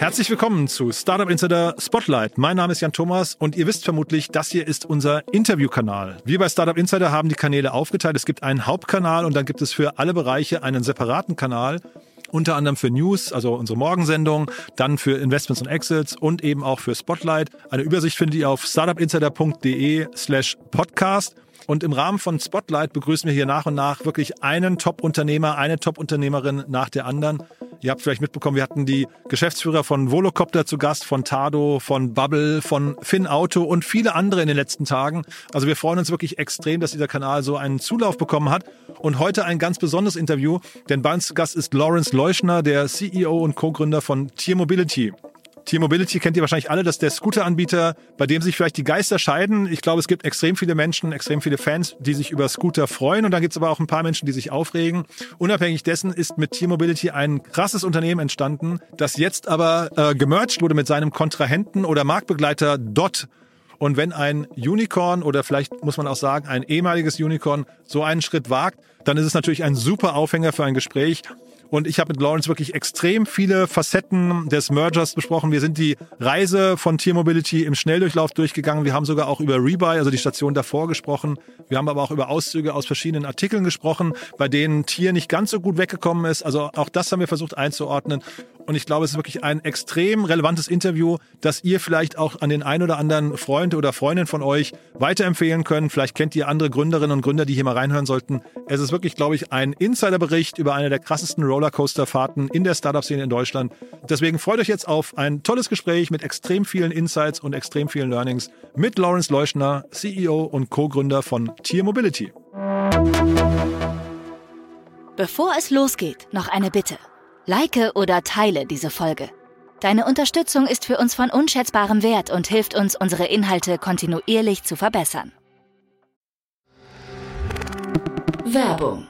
Herzlich willkommen zu Startup Insider Spotlight. Mein Name ist Jan Thomas und ihr wisst vermutlich, das hier ist unser Interviewkanal. Wir bei Startup Insider haben die Kanäle aufgeteilt. Es gibt einen Hauptkanal und dann gibt es für alle Bereiche einen separaten Kanal. Unter anderem für News, also unsere Morgensendung, dann für Investments und Exits und eben auch für Spotlight. Eine Übersicht findet ihr auf startupinsider.de slash podcast. Und im Rahmen von Spotlight begrüßen wir hier nach und nach wirklich einen Top-Unternehmer, eine Top-Unternehmerin nach der anderen. Ihr habt vielleicht mitbekommen, wir hatten die Geschäftsführer von Volocopter zu Gast, von Tado, von Bubble, von Finn Auto und viele andere in den letzten Tagen. Also wir freuen uns wirklich extrem, dass dieser Kanal so einen Zulauf bekommen hat. Und heute ein ganz besonderes Interview, denn bei uns zu Gast ist Lawrence Leuschner, der CEO und Co-Gründer von Tier Mobility. T-Mobility kennt ihr wahrscheinlich alle, das ist der Scooteranbieter, bei dem sich vielleicht die Geister scheiden. Ich glaube, es gibt extrem viele Menschen, extrem viele Fans, die sich über Scooter freuen und dann gibt es aber auch ein paar Menschen, die sich aufregen. Unabhängig dessen ist mit T-Mobility ein krasses Unternehmen entstanden, das jetzt aber äh, gemerged wurde mit seinem Kontrahenten oder Marktbegleiter Dot. Und wenn ein Unicorn oder vielleicht muss man auch sagen, ein ehemaliges Unicorn so einen Schritt wagt, dann ist es natürlich ein super Aufhänger für ein Gespräch. Und ich habe mit Lawrence wirklich extrem viele Facetten des Mergers besprochen. Wir sind die Reise von Tier Mobility im Schnelldurchlauf durchgegangen. Wir haben sogar auch über Rebuy, also die Station davor gesprochen. Wir haben aber auch über Auszüge aus verschiedenen Artikeln gesprochen, bei denen Tier nicht ganz so gut weggekommen ist. Also auch das haben wir versucht einzuordnen. Und ich glaube, es ist wirklich ein extrem relevantes Interview, das ihr vielleicht auch an den ein oder anderen Freund oder Freundin von euch weiterempfehlen könnt. Vielleicht kennt ihr andere Gründerinnen und Gründer, die hier mal reinhören sollten. Es ist wirklich, glaube ich, ein Insiderbericht über eine der krassesten Rollercoaster-Fahrten in der Startup-Szene in Deutschland. Deswegen freut euch jetzt auf ein tolles Gespräch mit extrem vielen Insights und extrem vielen Learnings mit Lawrence Leuschner, CEO und Co-Gründer von Tier Mobility. Bevor es losgeht, noch eine Bitte. Like oder teile diese Folge. Deine Unterstützung ist für uns von unschätzbarem Wert und hilft uns, unsere Inhalte kontinuierlich zu verbessern. Werbung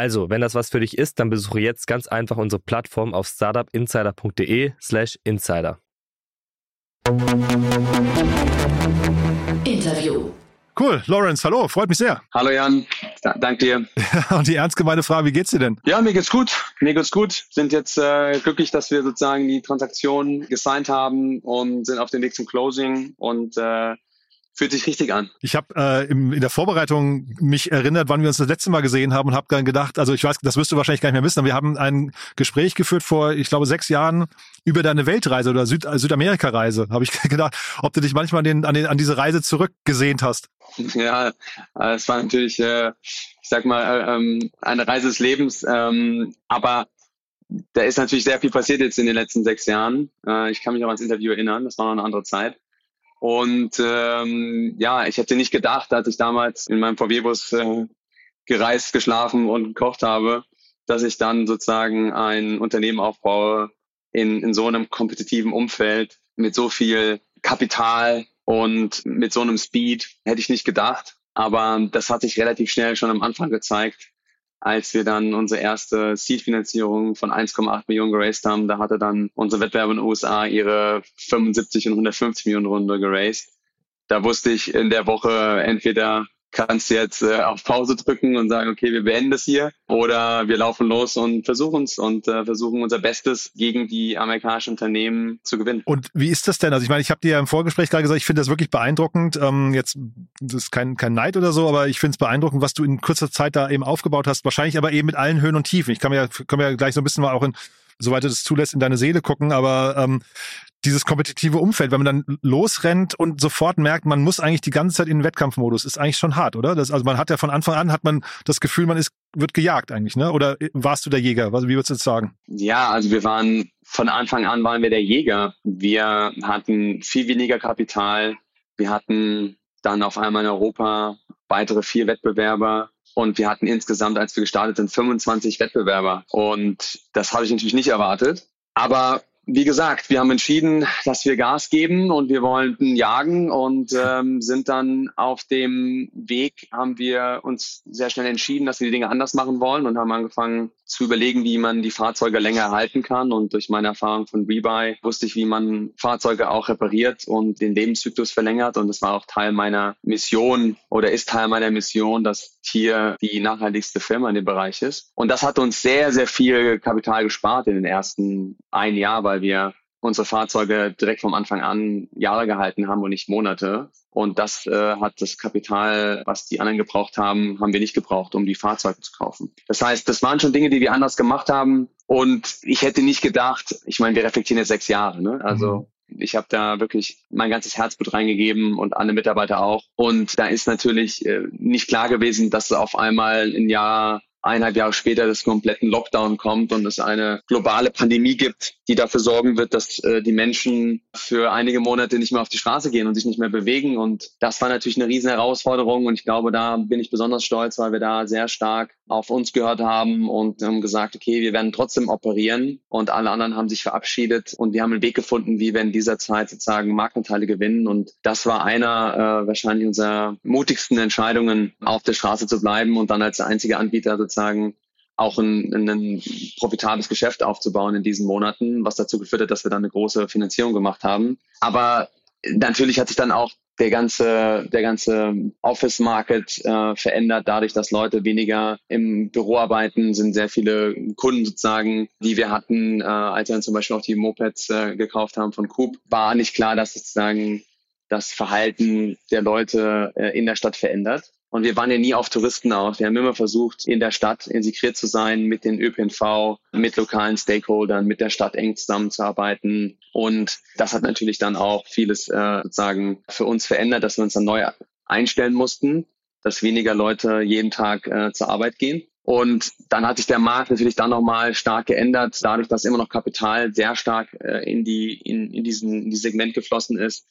Also, wenn das was für dich ist, dann besuche jetzt ganz einfach unsere Plattform auf startupinsider.de slash insider. Interview. Cool, Lawrence, hallo, freut mich sehr. Hallo Jan, da, danke dir. Und die ernst gemeinte Frage, wie geht's dir denn? Ja, mir geht's gut. Mir geht's gut. Sind jetzt äh, glücklich, dass wir sozusagen die Transaktion gesigned haben und sind auf dem Weg zum Closing und äh, Fühlt sich richtig an. Ich habe äh, in der Vorbereitung mich erinnert, wann wir uns das letzte Mal gesehen haben und habe dann gedacht, also ich weiß, das wirst du wahrscheinlich gar nicht mehr wissen, aber wir haben ein Gespräch geführt vor, ich glaube, sechs Jahren über deine Weltreise oder Süd Südamerika-Reise. Habe ich gedacht, ob du dich manchmal den, an, den, an diese Reise zurückgesehnt hast. Ja, äh, es war natürlich, äh, ich sag mal, äh, ähm, eine Reise des Lebens, ähm, aber da ist natürlich sehr viel passiert jetzt in den letzten sechs Jahren. Äh, ich kann mich auch ans Interview erinnern, das war noch eine andere Zeit. Und ähm, ja, ich hätte nicht gedacht, als ich damals in meinem VW-Bus äh, gereist, geschlafen und gekocht habe, dass ich dann sozusagen ein Unternehmen aufbaue in, in so einem kompetitiven Umfeld mit so viel Kapital und mit so einem Speed. Hätte ich nicht gedacht. Aber das hat sich relativ schnell schon am Anfang gezeigt, als wir dann unsere erste Seed-Finanzierung von 1,8 Millionen geraced haben, da hatte dann unsere Wettbewerber in den USA ihre 75 und 150 Millionen Runde geraced. Da wusste ich in der Woche entweder kannst du jetzt äh, auf Pause drücken und sagen, okay, wir beenden das hier oder wir laufen los und versuchen es und äh, versuchen unser Bestes gegen die amerikanischen Unternehmen zu gewinnen. Und wie ist das denn? Also ich meine, ich habe dir ja im Vorgespräch gerade gesagt, ich finde das wirklich beeindruckend. Ähm, jetzt das ist kein, kein Neid oder so, aber ich finde es beeindruckend, was du in kurzer Zeit da eben aufgebaut hast. Wahrscheinlich aber eben mit allen Höhen und Tiefen. Ich kann mir ja, können wir ja gleich so ein bisschen mal auch in soweit du das zulässt, in deine Seele gucken. Aber ähm, dieses kompetitive Umfeld, wenn man dann losrennt und sofort merkt, man muss eigentlich die ganze Zeit in den Wettkampfmodus, ist eigentlich schon hart, oder? Das, also man hat ja von Anfang an hat man das Gefühl, man ist wird gejagt eigentlich, ne? Oder warst du der Jäger? Wie würdest du jetzt sagen? Ja, also wir waren von Anfang an waren wir der Jäger. Wir hatten viel weniger Kapital. Wir hatten dann auf einmal in Europa weitere vier Wettbewerber und wir hatten insgesamt, als wir gestartet sind, 25 Wettbewerber. Und das habe ich natürlich nicht erwartet. Aber wie gesagt, wir haben entschieden, dass wir Gas geben und wir wollten jagen und ähm, sind dann auf dem Weg, haben wir uns sehr schnell entschieden, dass wir die Dinge anders machen wollen und haben angefangen zu überlegen, wie man die Fahrzeuge länger erhalten kann. Und durch meine Erfahrung von Rebuy wusste ich, wie man Fahrzeuge auch repariert und den Lebenszyklus verlängert. Und das war auch Teil meiner Mission oder ist Teil meiner Mission, dass Tier die nachhaltigste Firma in dem Bereich ist. Und das hat uns sehr, sehr viel Kapital gespart in den ersten ein Jahr, weil wir unsere Fahrzeuge direkt vom Anfang an Jahre gehalten haben und nicht Monate. Und das äh, hat das Kapital, was die anderen gebraucht haben, haben wir nicht gebraucht, um die Fahrzeuge zu kaufen. Das heißt, das waren schon Dinge, die wir anders gemacht haben. Und ich hätte nicht gedacht, ich meine, wir reflektieren jetzt sechs Jahre, ne? Also mhm. ich habe da wirklich mein ganzes Herzblut reingegeben und alle Mitarbeiter auch. Und da ist natürlich äh, nicht klar gewesen, dass auf einmal ein Jahr eineinhalb Jahre später des kompletten Lockdown kommt und es eine globale Pandemie gibt, die dafür sorgen wird, dass äh, die Menschen für einige Monate nicht mehr auf die Straße gehen und sich nicht mehr bewegen. Und das war natürlich eine riesen Herausforderung. Und ich glaube, da bin ich besonders stolz, weil wir da sehr stark auf uns gehört haben und haben gesagt, okay, wir werden trotzdem operieren. Und alle anderen haben sich verabschiedet und wir haben einen Weg gefunden, wie wir in dieser Zeit sozusagen Marktanteile gewinnen. Und das war einer äh, wahrscheinlich unserer mutigsten Entscheidungen, auf der Straße zu bleiben und dann als einziger Anbieter sozusagen auch ein, ein profitables Geschäft aufzubauen in diesen Monaten, was dazu geführt hat, dass wir dann eine große Finanzierung gemacht haben. Aber natürlich hat sich dann auch der ganze, der ganze Office-Market äh, verändert, dadurch, dass Leute weniger im Büro arbeiten, sind sehr viele Kunden sozusagen, die wir hatten, äh, als wir dann zum Beispiel auch die Mopeds äh, gekauft haben von Coop, war nicht klar, dass sozusagen das Verhalten der Leute äh, in der Stadt verändert. Und wir waren ja nie auf Touristen aus. Wir haben immer versucht, in der Stadt integriert zu sein, mit den ÖPNV, mit lokalen Stakeholdern, mit der Stadt eng zusammenzuarbeiten. Und das hat natürlich dann auch vieles äh, sozusagen für uns verändert, dass wir uns dann neu einstellen mussten, dass weniger Leute jeden Tag äh, zur Arbeit gehen. Und dann hat sich der Markt natürlich dann nochmal stark geändert, dadurch, dass immer noch Kapital sehr stark äh, in, die, in, in, diesen, in dieses Segment geflossen ist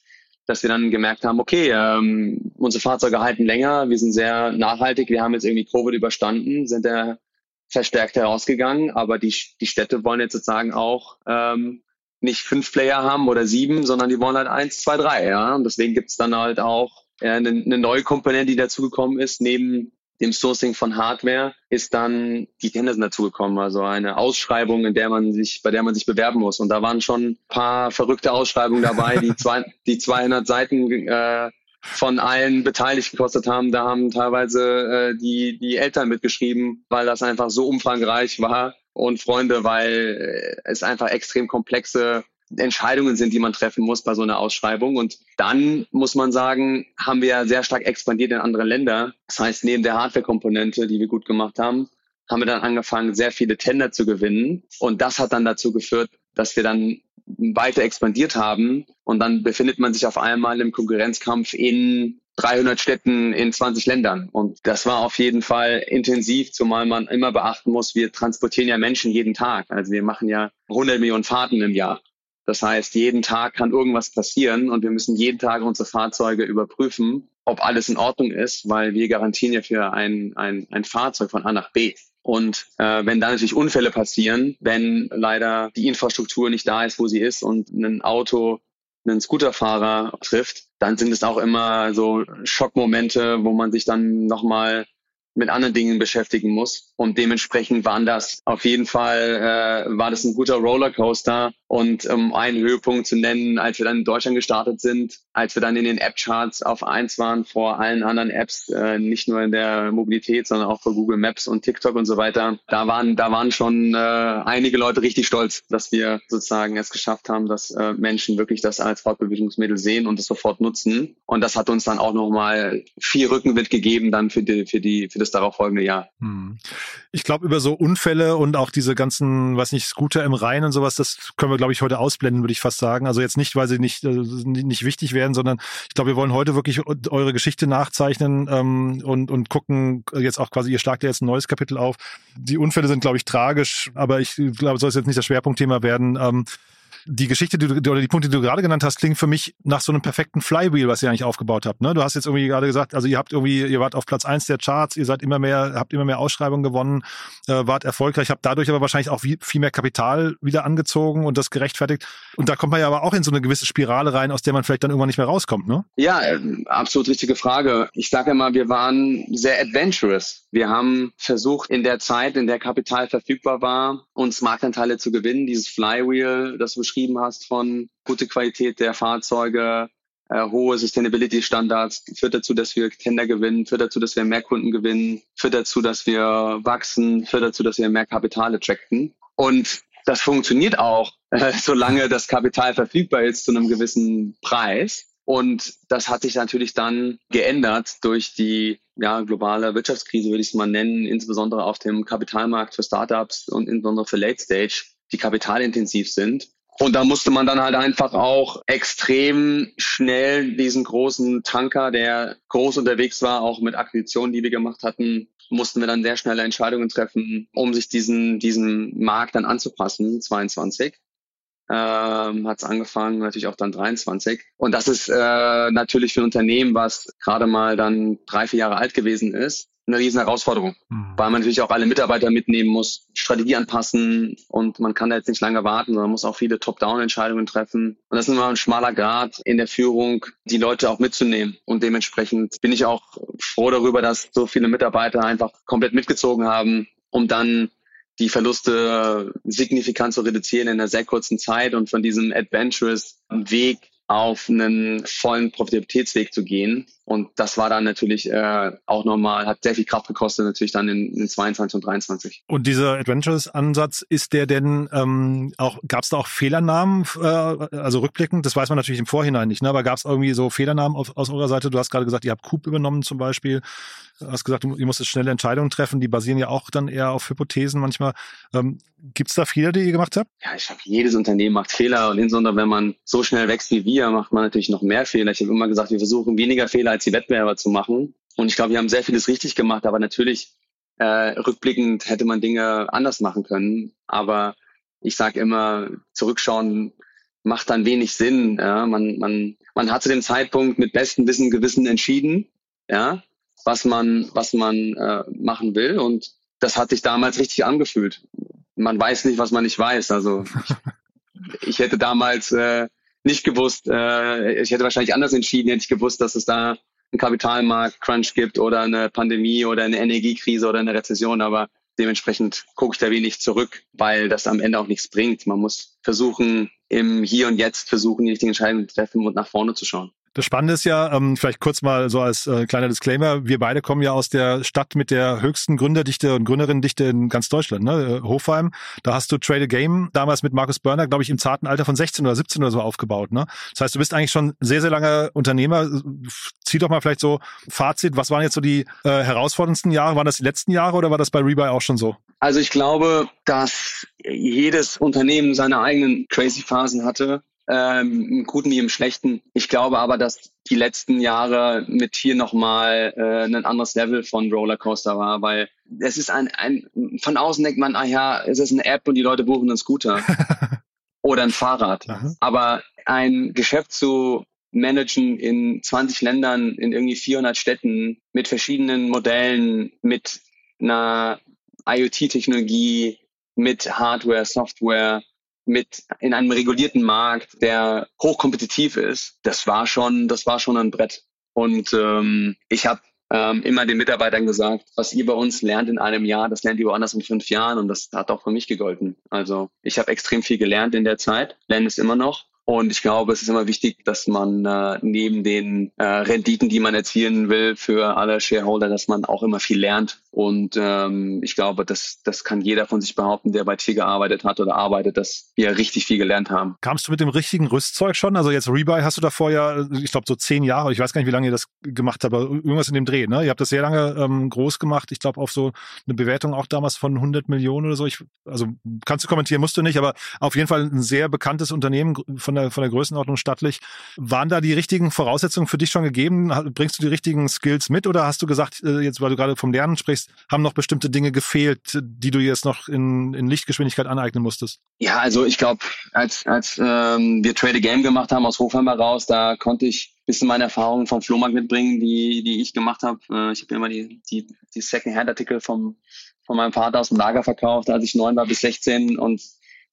dass wir dann gemerkt haben, okay, ähm, unsere Fahrzeuge halten länger, wir sind sehr nachhaltig, wir haben jetzt irgendwie Covid überstanden, sind da verstärkt herausgegangen, aber die, die Städte wollen jetzt sozusagen auch ähm, nicht fünf Player haben oder sieben, sondern die wollen halt eins, zwei, drei, ja. Und deswegen gibt's dann halt auch äh, eine, eine neue Komponente, die dazugekommen ist, neben dem Sourcing von Hardware ist dann die Tenderson dazugekommen, also eine Ausschreibung, in der man sich, bei der man sich bewerben muss. Und da waren schon ein paar verrückte Ausschreibungen dabei, die, zwei, die 200 Seiten äh, von allen Beteiligten gekostet haben. Da haben teilweise äh, die, die Eltern mitgeschrieben, weil das einfach so umfangreich war und Freunde, weil äh, es einfach extrem komplexe Entscheidungen sind, die man treffen muss bei so einer Ausschreibung. Und dann muss man sagen, haben wir ja sehr stark expandiert in andere Länder. Das heißt, neben der Hardware-Komponente, die wir gut gemacht haben, haben wir dann angefangen, sehr viele Tender zu gewinnen. Und das hat dann dazu geführt, dass wir dann weiter expandiert haben. Und dann befindet man sich auf einmal im Konkurrenzkampf in 300 Städten in 20 Ländern. Und das war auf jeden Fall intensiv, zumal man immer beachten muss, wir transportieren ja Menschen jeden Tag. Also wir machen ja 100 Millionen Fahrten im Jahr. Das heißt, jeden Tag kann irgendwas passieren und wir müssen jeden Tag unsere Fahrzeuge überprüfen, ob alles in Ordnung ist, weil wir garantieren ja für ein, ein, ein Fahrzeug von A nach B. Und äh, wenn da natürlich Unfälle passieren, wenn leider die Infrastruktur nicht da ist, wo sie ist und ein Auto einen Scooterfahrer trifft, dann sind es auch immer so Schockmomente, wo man sich dann nochmal mit anderen Dingen beschäftigen muss. Und dementsprechend waren das auf jeden Fall, äh, war das ein guter Rollercoaster. Und um einen Höhepunkt zu nennen, als wir dann in Deutschland gestartet sind, als wir dann in den App-Charts auf eins waren vor allen anderen Apps, äh, nicht nur in der Mobilität, sondern auch vor Google Maps und TikTok und so weiter, da waren, da waren schon äh, einige Leute richtig stolz, dass wir sozusagen es geschafft haben, dass äh, Menschen wirklich das als Fortbewegungsmittel sehen und es sofort nutzen. Und das hat uns dann auch nochmal viel Rückenwind gegeben dann für die, für die, für das darauffolgende Jahr. Hm. Ich glaube, über so Unfälle und auch diese ganzen, weiß nicht, Scooter im Rhein und sowas, das können wir, glaube ich, heute ausblenden, würde ich fast sagen. Also jetzt nicht, weil sie nicht, äh, nicht wichtig werden, sondern ich glaube, wir wollen heute wirklich eure Geschichte nachzeichnen ähm, und, und gucken jetzt auch quasi, ihr schlagt ja jetzt ein neues Kapitel auf. Die Unfälle sind, glaube ich, tragisch, aber ich glaube, soll es jetzt nicht das Schwerpunktthema werden. Ähm, die Geschichte, die du, oder die Punkte, die du gerade genannt hast, klingen für mich nach so einem perfekten Flywheel, was ihr eigentlich aufgebaut habt. Ne? Du hast jetzt irgendwie gerade gesagt, also ihr habt irgendwie, ihr wart auf Platz eins der Charts, ihr seid immer mehr, habt immer mehr Ausschreibungen gewonnen, äh, wart erfolgreich, habt dadurch aber wahrscheinlich auch viel mehr Kapital wieder angezogen und das gerechtfertigt. Und da kommt man ja aber auch in so eine gewisse Spirale rein, aus der man vielleicht dann irgendwann nicht mehr rauskommt, ne? Ja, äh, absolut richtige Frage. Ich sage immer, wir waren sehr adventurous. Wir haben versucht, in der Zeit, in der Kapital verfügbar war, uns Marktanteile zu gewinnen. Dieses Flywheel, das du beschrieben hast, von gute Qualität der Fahrzeuge, äh, hohe Sustainability-Standards, führt dazu, dass wir Tender gewinnen, führt dazu, dass wir mehr Kunden gewinnen, führt dazu, dass wir wachsen, führt dazu, dass wir mehr Kapital attracten. Und das funktioniert auch, äh, solange das Kapital verfügbar ist zu einem gewissen Preis. Und das hat sich natürlich dann geändert durch die ja, globale Wirtschaftskrise, würde ich es mal nennen, insbesondere auf dem Kapitalmarkt für Startups und insbesondere für Late Stage, die kapitalintensiv sind. Und da musste man dann halt einfach auch extrem schnell diesen großen Tanker, der groß unterwegs war, auch mit Akquisitionen, die wir gemacht hatten, mussten wir dann sehr schnelle Entscheidungen treffen, um sich diesen, diesen Markt dann anzupassen, 22. Ähm, hat es angefangen, natürlich auch dann 23. Und das ist äh, natürlich für ein Unternehmen, was gerade mal dann drei, vier Jahre alt gewesen ist, eine riesen Herausforderung, mhm. weil man natürlich auch alle Mitarbeiter mitnehmen muss, Strategie anpassen und man kann da jetzt nicht lange warten, sondern muss auch viele Top-Down-Entscheidungen treffen. Und das ist immer ein schmaler Grad in der Führung, die Leute auch mitzunehmen. Und dementsprechend bin ich auch froh darüber, dass so viele Mitarbeiter einfach komplett mitgezogen haben, um dann die Verluste signifikant zu reduzieren in einer sehr kurzen Zeit und von diesem adventurous Weg auf einen vollen Profitabilitätsweg zu gehen. Und das war dann natürlich äh, auch nochmal, hat sehr viel Kraft gekostet, natürlich dann in, in 22 und 23. Und dieser Adventures-Ansatz, ist der denn ähm, auch, gab es da auch Fehlernamen, äh, also rückblickend, das weiß man natürlich im Vorhinein nicht, ne? aber gab es irgendwie so Fehlernamen auf, aus eurer Seite? Du hast gerade gesagt, ihr habt Coop übernommen zum Beispiel. Du hast gesagt, ihr musstet schnelle Entscheidungen treffen, die basieren ja auch dann eher auf Hypothesen manchmal. Ähm, Gibt es da Fehler, die ihr gemacht habt? Ja, ich glaube, jedes Unternehmen macht Fehler und insbesondere wenn man so schnell wächst wie wir, macht man natürlich noch mehr Fehler. Ich habe immer gesagt, wir versuchen weniger Fehler als die Wettbewerber zu machen. Und ich glaube, wir haben sehr vieles richtig gemacht, aber natürlich äh, rückblickend hätte man Dinge anders machen können. Aber ich sage immer, zurückschauen macht dann wenig Sinn. Ja? Man, man, man hat zu dem Zeitpunkt mit bestem Wissen und Gewissen entschieden. Ja, was man, was man äh, machen will. Und das hat sich damals richtig angefühlt. Man weiß nicht, was man nicht weiß. Also ich, ich hätte damals äh, nicht gewusst, äh, ich hätte wahrscheinlich anders entschieden, hätte ich gewusst, dass es da einen Kapitalmarkt-Crunch gibt oder eine Pandemie oder eine Energiekrise oder eine Rezession. Aber dementsprechend gucke ich da wenig zurück, weil das am Ende auch nichts bringt. Man muss versuchen, im Hier und Jetzt versuchen, die richtigen Entscheidungen zu treffen und nach vorne zu schauen. Das Spannende ist ja, ähm, vielleicht kurz mal so als äh, kleiner Disclaimer, wir beide kommen ja aus der Stadt mit der höchsten Gründerdichte und Gründerinnendichte in ganz Deutschland, ne? Äh, Hofheim. Da hast du Trade a Game damals mit Markus Börner, glaube ich, im zarten Alter von 16 oder 17 oder so aufgebaut. Ne? Das heißt, du bist eigentlich schon sehr, sehr lange Unternehmer. Zieh doch mal vielleicht so Fazit, was waren jetzt so die äh, herausforderndsten Jahre? Waren das die letzten Jahre oder war das bei Rebuy auch schon so? Also ich glaube, dass jedes Unternehmen seine eigenen crazy Phasen hatte ähm, im Guten wie im Schlechten. Ich glaube aber, dass die letzten Jahre mit hier nochmal äh, ein anderes Level von Rollercoaster war, weil es ist ein, ein, von außen denkt man, ah ja, es ist eine App und die Leute buchen einen Scooter oder ein Fahrrad. Aha. Aber ein Geschäft zu managen in 20 Ländern, in irgendwie 400 Städten, mit verschiedenen Modellen, mit einer IoT-Technologie, mit Hardware, Software, mit in einem regulierten Markt, der hochkompetitiv ist, das war schon, das war schon ein Brett. Und ähm, ich habe ähm, immer den Mitarbeitern gesagt, was ihr bei uns lernt in einem Jahr, das lernt ihr woanders in fünf Jahren und das hat auch für mich gegolten. Also ich habe extrem viel gelernt in der Zeit, lerne es immer noch. Und ich glaube, es ist immer wichtig, dass man äh, neben den äh, Renditen, die man erzielen will für alle Shareholder, dass man auch immer viel lernt Und ähm, ich glaube, das, das kann jeder von sich behaupten, der bei Tier gearbeitet hat oder arbeitet, dass wir richtig viel gelernt haben. Kamst du mit dem richtigen Rüstzeug schon? Also jetzt Rebuy hast du davor ja, ich glaube, so zehn Jahre, ich weiß gar nicht, wie lange ihr das gemacht habt, aber irgendwas in dem Dreh, ne? Ihr habt das sehr lange ähm, groß gemacht. Ich glaube, auf so eine Bewertung auch damals von 100 Millionen oder so. Ich, also kannst du kommentieren, musst du nicht, aber auf jeden Fall ein sehr bekanntes Unternehmen von der, von der Größenordnung stattlich. Waren da die richtigen Voraussetzungen für dich schon gegeben? Bringst du die richtigen Skills mit oder hast du gesagt, äh, jetzt weil du gerade vom Lernen sprichst, haben noch bestimmte Dinge gefehlt, die du jetzt noch in, in Lichtgeschwindigkeit aneignen musstest? Ja, also ich glaube, als, als ähm, wir Trade a Game gemacht haben aus Hofheim heraus, da konnte ich ein bisschen meine Erfahrungen vom Flohmarkt mitbringen, die, die ich gemacht habe. Äh, ich habe immer die, die, die Second-Hand-Artikel vom von meinem Vater aus dem Lager verkauft, als ich neun war bis 16 und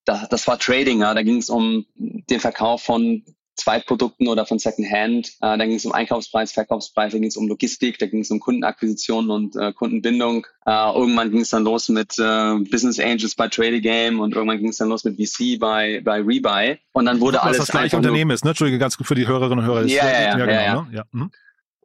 da, das war Trading, ja. da ging es um den Verkauf von Zweitprodukten oder von Secondhand. Äh, da ging es um Einkaufspreis, Verkaufspreis, da ging es um Logistik, da ging es um Kundenakquisition und äh, Kundenbindung. Äh, irgendwann ging es dann los mit äh, Business Angels bei Trade Game und irgendwann ging es dann los mit VC bei, bei Rebuy. Und dann wurde Was alles. das gleiche Unternehmen ist, ne? Entschuldige, ganz gut für die Hörerinnen und Hörer. Ja, ja, ja, genau. ja. Ne? ja. Mhm.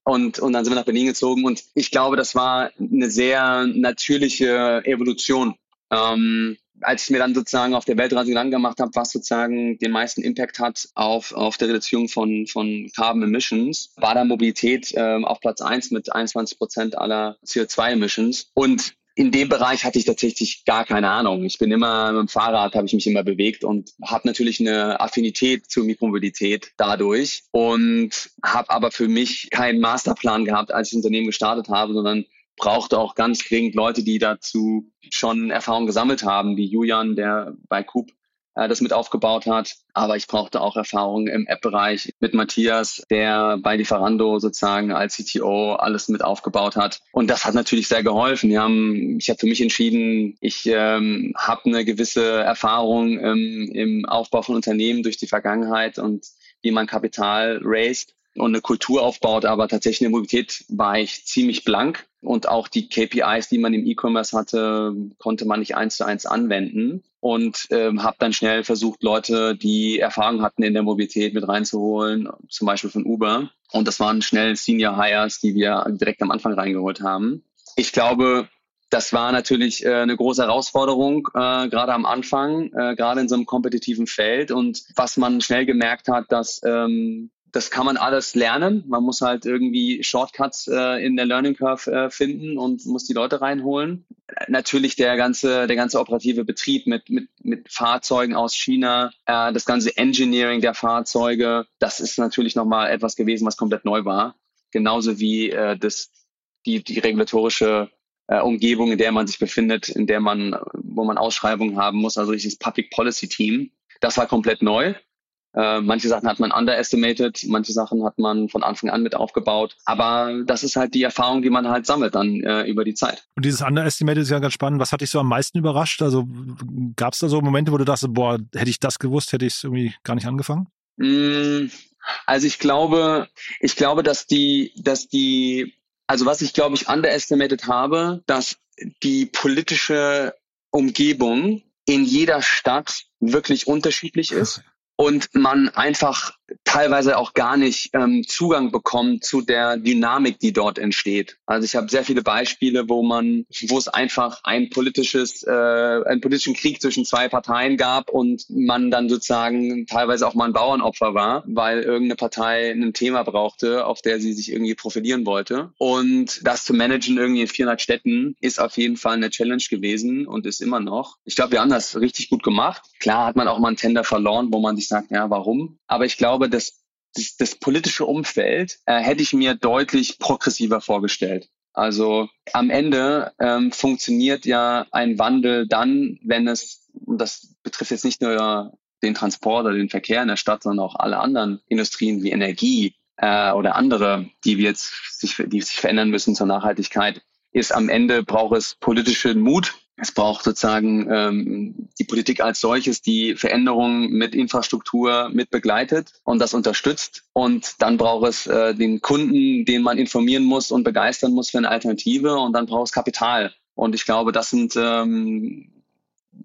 Und, und dann sind wir nach Berlin gezogen und ich glaube, das war eine sehr natürliche Evolution. Ähm, als ich mir dann sozusagen auf der Weltreise Gedanken gemacht habe, was sozusagen den meisten Impact hat auf, auf der Reduzierung von, von Carbon Emissions, war da Mobilität ähm, auf Platz eins mit 21 Prozent aller CO2-Emissions. Und in dem Bereich hatte ich tatsächlich gar keine Ahnung. Ich bin immer mit dem Fahrrad, habe ich mich immer bewegt und habe natürlich eine Affinität zur Mikromobilität dadurch und habe aber für mich keinen Masterplan gehabt, als ich das Unternehmen gestartet habe, sondern brauchte auch ganz dringend Leute, die dazu schon Erfahrung gesammelt haben, wie Julian, der bei Coop äh, das mit aufgebaut hat. Aber ich brauchte auch Erfahrung im App-Bereich mit Matthias, der bei Lieferando sozusagen als CTO alles mit aufgebaut hat. Und das hat natürlich sehr geholfen. Wir haben, ich habe für mich entschieden, ich ähm, habe eine gewisse Erfahrung im, im Aufbau von Unternehmen durch die Vergangenheit und wie man Kapital raised und eine Kultur aufbaut, aber tatsächlich in der Mobilität war ich ziemlich blank und auch die KPIs, die man im E-Commerce hatte, konnte man nicht eins zu eins anwenden und ähm, habe dann schnell versucht, Leute, die Erfahrung hatten in der Mobilität mit reinzuholen, zum Beispiel von Uber. Und das waren schnell Senior Hires, die wir direkt am Anfang reingeholt haben. Ich glaube, das war natürlich äh, eine große Herausforderung, äh, gerade am Anfang, äh, gerade in so einem kompetitiven Feld. Und was man schnell gemerkt hat, dass ähm, das kann man alles lernen. Man muss halt irgendwie Shortcuts äh, in der Learning Curve äh, finden und muss die Leute reinholen. Natürlich der ganze, der ganze operative Betrieb mit, mit, mit Fahrzeugen aus China, äh, das ganze Engineering der Fahrzeuge, das ist natürlich nochmal etwas gewesen, was komplett neu war. Genauso wie äh, das, die, die regulatorische äh, Umgebung, in der man sich befindet, in der man, wo man Ausschreibungen haben muss, also dieses Public Policy Team. Das war komplett neu. Äh, manche Sachen hat man underestimated, manche Sachen hat man von Anfang an mit aufgebaut. Aber das ist halt die Erfahrung, die man halt sammelt dann äh, über die Zeit. Und dieses underestimated ist ja ganz spannend. Was hat dich so am meisten überrascht? Also gab es da so Momente, wo du dachtest, boah, hätte ich das gewusst, hätte ich es irgendwie gar nicht angefangen? Mm, also ich glaube, ich glaube, dass die, dass die, also was ich glaube ich underestimated habe, dass die politische Umgebung in jeder Stadt wirklich unterschiedlich ist und man einfach teilweise auch gar nicht ähm, Zugang bekommt zu der Dynamik, die dort entsteht. Also ich habe sehr viele Beispiele, wo man, wo es einfach ein politisches, äh, einen politischen Krieg zwischen zwei Parteien gab und man dann sozusagen teilweise auch mal ein Bauernopfer war, weil irgendeine Partei ein Thema brauchte, auf der sie sich irgendwie profilieren wollte. Und das zu managen irgendwie in 400 Städten ist auf jeden Fall eine Challenge gewesen und ist immer noch. Ich glaube, wir haben das richtig gut gemacht. Klar hat man auch mal einen Tender verloren, wo man sich sagt, ja, warum? Aber ich glaube, das, das, das politische Umfeld äh, hätte ich mir deutlich progressiver vorgestellt. Also am Ende ähm, funktioniert ja ein Wandel dann, wenn es, und das betrifft jetzt nicht nur den Transport oder den Verkehr in der Stadt, sondern auch alle anderen Industrien wie Energie äh, oder andere, die wir jetzt sich, die sich verändern müssen zur Nachhaltigkeit, ist am Ende braucht es politischen Mut, es braucht sozusagen ähm, die Politik als solches, die Veränderungen mit Infrastruktur mit begleitet und das unterstützt. Und dann braucht es äh, den Kunden, den man informieren muss und begeistern muss für eine Alternative. Und dann braucht es Kapital. Und ich glaube, das sind ähm,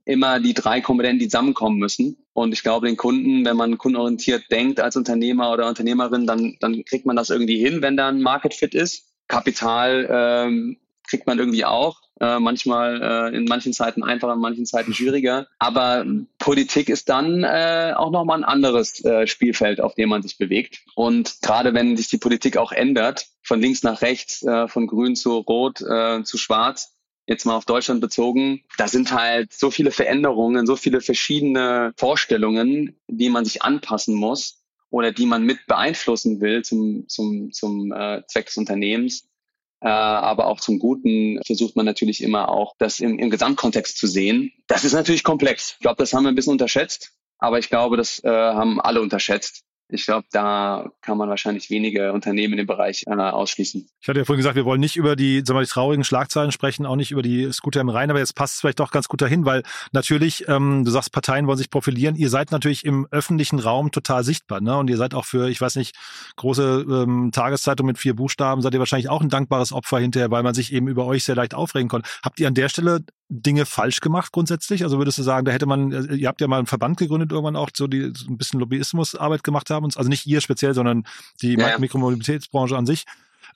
immer die drei Komponenten, die zusammenkommen müssen. Und ich glaube, den Kunden, wenn man kundenorientiert denkt als Unternehmer oder Unternehmerin, dann, dann kriegt man das irgendwie hin, wenn da ein Market Fit ist. Kapital ähm, kriegt man irgendwie auch. Äh, manchmal äh, in manchen Zeiten einfacher, in manchen Zeiten schwieriger. Aber Politik ist dann äh, auch nochmal ein anderes äh, Spielfeld, auf dem man sich bewegt. Und gerade wenn sich die Politik auch ändert, von links nach rechts, äh, von grün zu rot äh, zu schwarz, jetzt mal auf Deutschland bezogen, da sind halt so viele Veränderungen, so viele verschiedene Vorstellungen, die man sich anpassen muss oder die man mit beeinflussen will zum, zum, zum äh, Zweck des Unternehmens. Äh, aber auch zum Guten versucht man natürlich immer auch, das im, im Gesamtkontext zu sehen. Das ist natürlich komplex. Ich glaube, das haben wir ein bisschen unterschätzt, aber ich glaube, das äh, haben alle unterschätzt. Ich glaube, da kann man wahrscheinlich wenige Unternehmen in dem Bereich äh, ausschließen. Ich hatte ja vorhin gesagt, wir wollen nicht über die, sagen wir, die traurigen Schlagzeilen sprechen, auch nicht über die Scooter im Rhein, aber jetzt passt es vielleicht doch ganz gut dahin, weil natürlich, ähm, du sagst, Parteien wollen sich profilieren. Ihr seid natürlich im öffentlichen Raum total sichtbar, ne? Und ihr seid auch für, ich weiß nicht, große ähm, Tageszeitung mit vier Buchstaben, seid ihr wahrscheinlich auch ein dankbares Opfer hinterher, weil man sich eben über euch sehr leicht aufregen konnte. Habt ihr an der Stelle Dinge falsch gemacht grundsätzlich? Also würdest du sagen, da hätte man, äh, ihr habt ja mal einen Verband gegründet irgendwann auch, so die so ein bisschen Lobbyismusarbeit gemacht haben, also nicht ihr speziell, sondern die ja. Mikromobilitätsbranche an sich.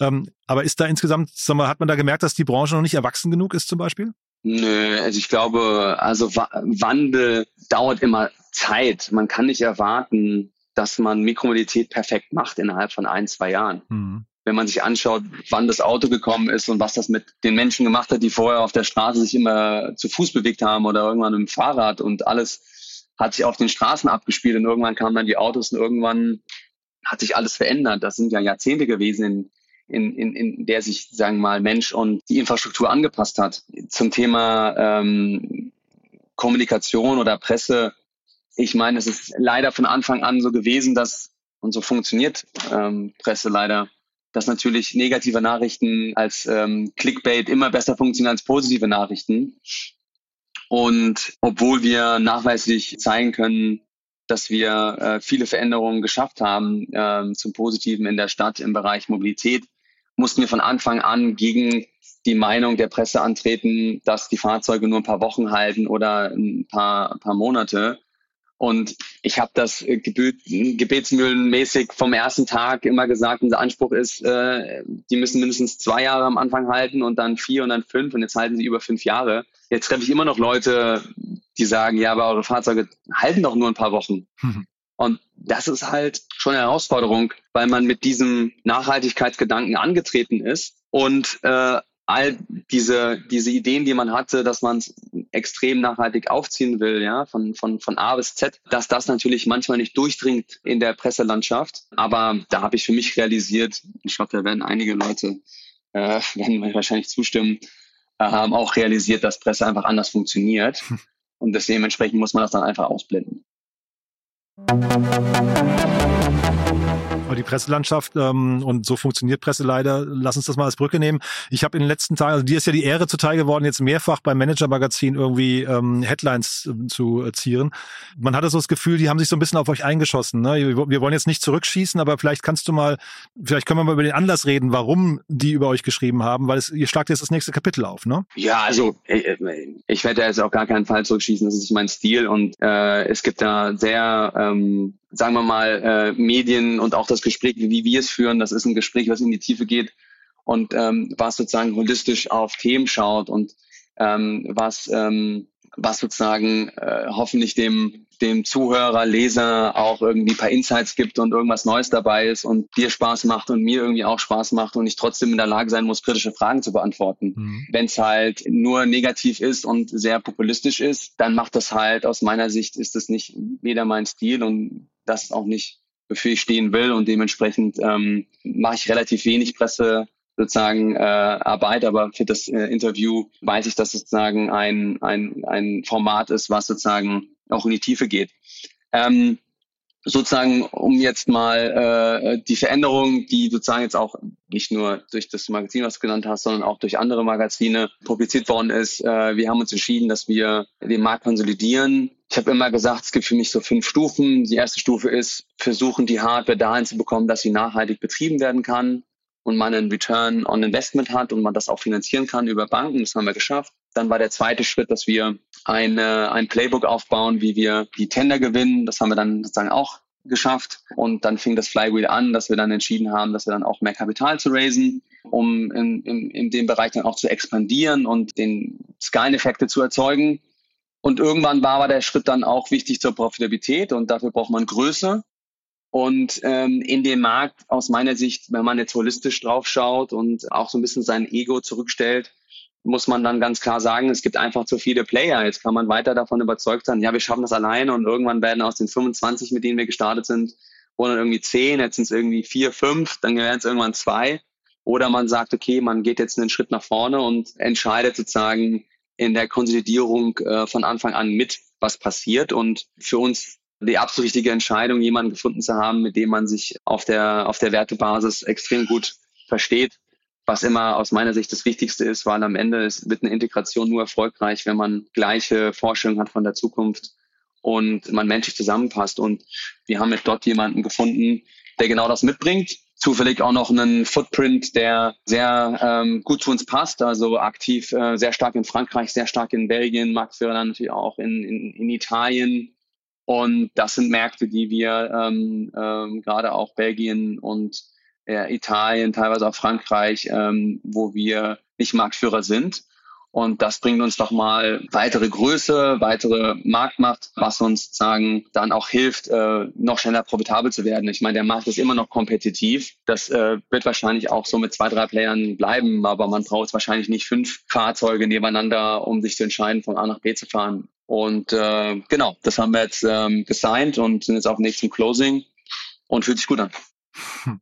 Ähm, aber ist da insgesamt, sag mal, hat man da gemerkt, dass die Branche noch nicht erwachsen genug ist zum Beispiel? Nö, also ich glaube, also Wandel dauert immer Zeit. Man kann nicht erwarten, dass man Mikromobilität perfekt macht innerhalb von ein, zwei Jahren. Mhm wenn man sich anschaut, wann das Auto gekommen ist und was das mit den Menschen gemacht hat, die vorher auf der Straße sich immer zu Fuß bewegt haben oder irgendwann dem Fahrrad und alles hat sich auf den Straßen abgespielt und irgendwann kamen dann die Autos und irgendwann hat sich alles verändert. Das sind ja Jahrzehnte gewesen, in, in, in, in der sich, sagen wir mal, Mensch und die Infrastruktur angepasst hat. Zum Thema ähm, Kommunikation oder Presse, ich meine, es ist leider von Anfang an so gewesen, dass, und so funktioniert ähm, Presse leider, dass natürlich negative Nachrichten als ähm, Clickbait immer besser funktionieren als positive Nachrichten. Und obwohl wir nachweislich zeigen können, dass wir äh, viele Veränderungen geschafft haben äh, zum Positiven in der Stadt im Bereich Mobilität, mussten wir von Anfang an gegen die Meinung der Presse antreten, dass die Fahrzeuge nur ein paar Wochen halten oder ein paar, ein paar Monate. Und ich habe das äh, gebetsmühlenmäßig vom ersten Tag immer gesagt, unser Anspruch ist, äh, die müssen mindestens zwei Jahre am Anfang halten und dann vier und dann fünf und jetzt halten sie über fünf Jahre. Jetzt treffe ich immer noch Leute, die sagen, ja, aber eure Fahrzeuge halten doch nur ein paar Wochen. Mhm. Und das ist halt schon eine Herausforderung, weil man mit diesem Nachhaltigkeitsgedanken angetreten ist und äh, all diese, diese Ideen, die man hatte, dass man es extrem nachhaltig aufziehen will, ja, von, von, von A bis Z, dass das natürlich manchmal nicht durchdringt in der Presselandschaft. Aber da habe ich für mich realisiert, ich glaube, da werden einige Leute, äh, werden mir wahrscheinlich zustimmen, äh, haben auch realisiert, dass Presse einfach anders funktioniert. Hm. Und dementsprechend muss man das dann einfach ausblenden. Aber die Presselandschaft ähm, und so funktioniert Presse leider. Lass uns das mal als Brücke nehmen. Ich habe in den letzten Tagen, also dir ist ja die Ehre zuteil geworden, jetzt mehrfach beim Manager-Magazin irgendwie ähm, Headlines äh, zu zieren. Man hatte so das Gefühl, die haben sich so ein bisschen auf euch eingeschossen. Ne? Wir, wollen jetzt nicht zurückschießen, aber vielleicht kannst du mal, vielleicht können wir mal über den Anlass reden, warum die über euch geschrieben haben, weil es, ihr schlagt jetzt das nächste Kapitel auf, ne? Ja, also ich, ich werde jetzt auf gar keinen Fall zurückschießen. Das ist mein Stil und äh, es gibt da sehr ähm, sagen wir mal, äh, Medien und auch das Gespräch, wie wir es führen, das ist ein Gespräch, was in die Tiefe geht und ähm, was sozusagen holistisch auf Themen schaut und ähm, was, ähm, was sozusagen äh, hoffentlich dem dem Zuhörer, Leser auch irgendwie ein paar Insights gibt und irgendwas Neues dabei ist und dir Spaß macht und mir irgendwie auch Spaß macht und ich trotzdem in der Lage sein muss, kritische Fragen zu beantworten. Mhm. Wenn es halt nur negativ ist und sehr populistisch ist, dann macht das halt aus meiner Sicht ist das nicht weder mein Stil und das auch nicht, wofür ich stehen will und dementsprechend ähm, mache ich relativ wenig Presse sozusagen äh, Arbeit, aber für das äh, Interview weiß ich, dass sozusagen ein, ein, ein Format ist, was sozusagen auch in die Tiefe geht. Ähm, sozusagen, um jetzt mal äh, die Veränderung, die sozusagen jetzt auch nicht nur durch das Magazin, was du genannt hast, sondern auch durch andere Magazine publiziert worden ist. Äh, wir haben uns entschieden, dass wir den Markt konsolidieren. Ich habe immer gesagt, es gibt für mich so fünf Stufen. Die erste Stufe ist, versuchen die Hardware dahin zu bekommen, dass sie nachhaltig betrieben werden kann und man einen Return on Investment hat und man das auch finanzieren kann über Banken. Das haben wir geschafft. Dann war der zweite Schritt, dass wir ein, ein Playbook aufbauen, wie wir die Tender gewinnen. Das haben wir dann sozusagen auch geschafft. Und dann fing das Flywheel an, dass wir dann entschieden haben, dass wir dann auch mehr Kapital zu raisen, um in, in, in dem Bereich dann auch zu expandieren und den Skaleneffekte zu erzeugen. Und irgendwann war aber der Schritt dann auch wichtig zur Profitabilität und dafür braucht man Größe. Und ähm, in dem Markt aus meiner Sicht, wenn man jetzt holistisch drauf schaut und auch so ein bisschen sein Ego zurückstellt, muss man dann ganz klar sagen, es gibt einfach zu viele Player. Jetzt kann man weiter davon überzeugt sein, ja, wir schaffen das alleine und irgendwann werden aus den 25, mit denen wir gestartet sind, wurden irgendwie 10, jetzt sind es irgendwie 4, 5, dann werden es irgendwann zwei. Oder man sagt, okay, man geht jetzt einen Schritt nach vorne und entscheidet sozusagen in der Konsolidierung äh, von Anfang an mit, was passiert. Und für uns die absolut richtige Entscheidung, jemanden gefunden zu haben, mit dem man sich auf der, auf der Wertebasis extrem gut versteht was immer aus meiner Sicht das Wichtigste ist, weil am Ende ist, wird eine Integration nur erfolgreich, wenn man gleiche Vorstellungen hat von der Zukunft und man menschlich zusammenpasst. Und wir haben jetzt dort jemanden gefunden, der genau das mitbringt. Zufällig auch noch einen Footprint, der sehr ähm, gut zu uns passt, also aktiv äh, sehr stark in Frankreich, sehr stark in Belgien, Marktführer dann natürlich auch in, in, in Italien. Und das sind Märkte, die wir ähm, ähm, gerade auch Belgien und äh, Italien, teilweise auch Frankreich, ähm, wo wir nicht Marktführer sind. Und das bringt uns doch mal weitere Größe, weitere Marktmacht, was uns sagen dann auch hilft, äh, noch schneller profitabel zu werden. Ich meine, der Markt ist immer noch kompetitiv. Das äh, wird wahrscheinlich auch so mit zwei, drei Playern bleiben, aber man braucht wahrscheinlich nicht fünf Fahrzeuge nebeneinander, um sich zu entscheiden, von A nach B zu fahren. Und äh, genau, das haben wir jetzt ähm, gesigned und sind jetzt dem nächsten Closing und fühlt sich gut an.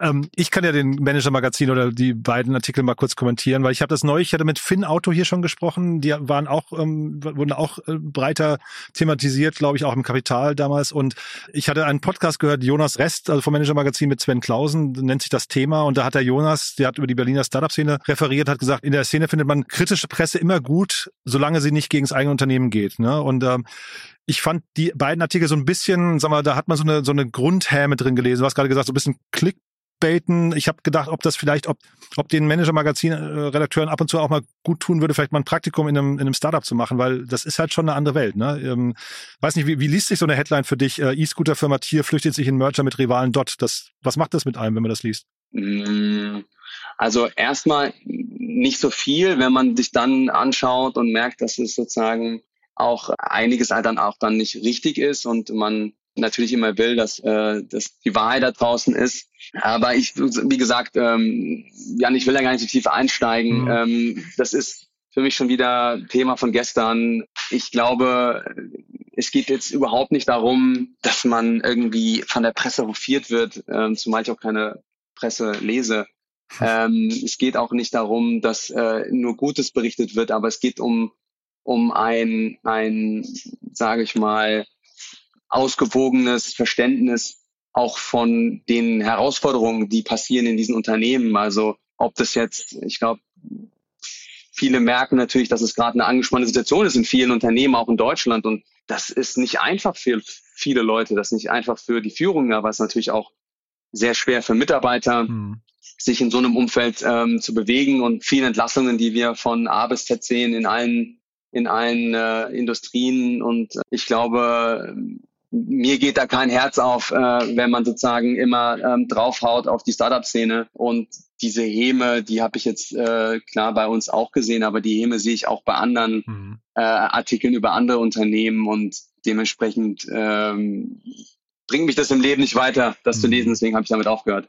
Ähm, ich kann ja den Manager-Magazin oder die beiden Artikel mal kurz kommentieren, weil ich habe das neu, ich hatte mit Finn Auto hier schon gesprochen, die waren auch, ähm, wurden auch äh, breiter thematisiert, glaube ich, auch im Kapital damals. Und ich hatte einen Podcast gehört, Jonas Rest, also vom Manager-Magazin mit Sven Klausen, nennt sich das Thema. Und da hat der Jonas, der hat über die Berliner Startup-Szene referiert, hat gesagt, in der Szene findet man kritische Presse immer gut, solange sie nicht gegen das eigene Unternehmen geht. Ne? Und ähm, ich fand die beiden Artikel so ein bisschen, sag mal, da hat man so eine, so eine Grundhäme drin gelesen. Du hast gerade gesagt, so ein bisschen Klick baiten. Ich habe gedacht, ob das vielleicht, ob, ob den Manager-Magazin-Redakteuren ab und zu auch mal gut tun würde, vielleicht mal ein Praktikum in einem, in einem Startup zu machen, weil das ist halt schon eine andere Welt. Ne? Ähm, weiß nicht, wie, wie liest sich so eine Headline für dich? Äh, E-Scooter-Firma Tier flüchtet sich in Merger mit Rivalen Dot. Das, was macht das mit einem, wenn man das liest? Mm, also erstmal nicht so viel, wenn man sich dann anschaut und merkt, dass es sozusagen auch einiges halt dann auch dann nicht richtig ist und man natürlich immer will, dass, äh, dass die Wahrheit da draußen ist. Aber ich, wie gesagt, ähm, Jan, ich will da gar nicht so tief einsteigen. Mhm. Ähm, das ist für mich schon wieder Thema von gestern. Ich glaube, es geht jetzt überhaupt nicht darum, dass man irgendwie von der Presse hofiert wird, ähm, zumal ich auch keine Presse lese. Ähm, es geht auch nicht darum, dass äh, nur Gutes berichtet wird, aber es geht um, um ein, ein, sage ich mal, ausgewogenes Verständnis auch von den Herausforderungen, die passieren in diesen Unternehmen. Also ob das jetzt, ich glaube, viele merken natürlich, dass es gerade eine angespannte Situation ist in vielen Unternehmen, auch in Deutschland. Und das ist nicht einfach für viele Leute, das ist nicht einfach für die Führung, aber es ist natürlich auch sehr schwer für Mitarbeiter, hm. sich in so einem Umfeld ähm, zu bewegen und viele Entlassungen, die wir von A bis Z sehen in allen in allen äh, Industrien und ich glaube, mir geht da kein Herz auf, äh, wenn man sozusagen immer ähm, draufhaut auf die Startup-Szene. Und diese Häme, die habe ich jetzt äh, klar bei uns auch gesehen, aber die Häme sehe ich auch bei anderen mhm. äh, Artikeln über andere Unternehmen und dementsprechend ähm, bringt mich das im Leben nicht weiter, das mhm. zu lesen. Deswegen habe ich damit aufgehört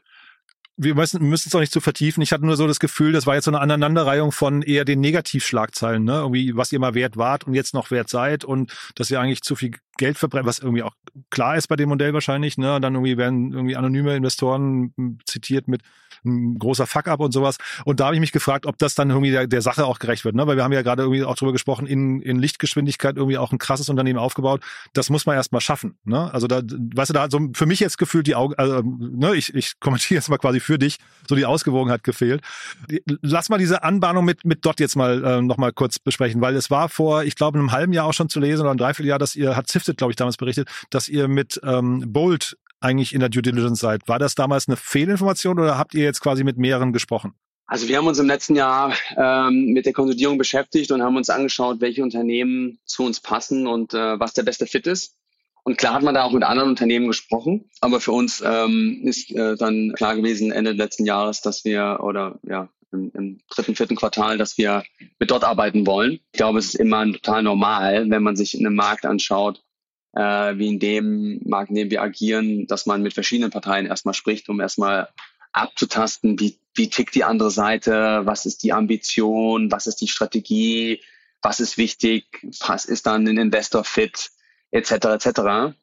wir müssen, es auch nicht zu vertiefen. Ich hatte nur so das Gefühl, das war jetzt so eine Aneinanderreihung von eher den Negativschlagzeilen, ne? Irgendwie, was ihr mal wert wart und jetzt noch wert seid und dass ihr eigentlich zu viel Geld verbrennt, was irgendwie auch klar ist bei dem Modell wahrscheinlich, ne? Und dann irgendwie werden irgendwie anonyme Investoren hm, zitiert mit ein großer Fuck-up und sowas. Und da habe ich mich gefragt, ob das dann irgendwie der, der Sache auch gerecht wird, ne? Weil wir haben ja gerade irgendwie auch drüber gesprochen, in, in Lichtgeschwindigkeit irgendwie auch ein krasses Unternehmen aufgebaut. Das muss man erst mal schaffen, ne? Also da, weißt du, da hat so für mich jetzt gefühlt die Augen, also, ne? Ich, ich kommentiere jetzt mal quasi für dich, so die Ausgewogenheit gefehlt. Lass mal diese Anbahnung mit, mit Dot jetzt mal äh, nochmal kurz besprechen, weil es war vor, ich glaube, einem halben Jahr auch schon zu lesen oder ein Dreivierteljahr, dass ihr, hat Sifted, glaube ich, damals berichtet, dass ihr mit ähm, Bolt eigentlich in der Due Diligence seid. War das damals eine Fehlinformation oder habt ihr jetzt quasi mit mehreren gesprochen? Also wir haben uns im letzten Jahr ähm, mit der Konsolidierung beschäftigt und haben uns angeschaut, welche Unternehmen zu uns passen und äh, was der beste Fit ist. Und klar hat man da auch mit anderen Unternehmen gesprochen, aber für uns ähm, ist äh, dann klar gewesen Ende letzten Jahres, dass wir oder ja im, im dritten, vierten Quartal, dass wir mit dort arbeiten wollen. Ich glaube, es ist immer total normal, wenn man sich in einem Markt anschaut, äh, wie in dem Markt, in dem wir agieren, dass man mit verschiedenen Parteien erstmal spricht, um erstmal abzutasten, wie, wie tickt die andere Seite, was ist die Ambition, was ist die Strategie, was ist wichtig, was ist dann ein Investor fit, etc. etc. Ich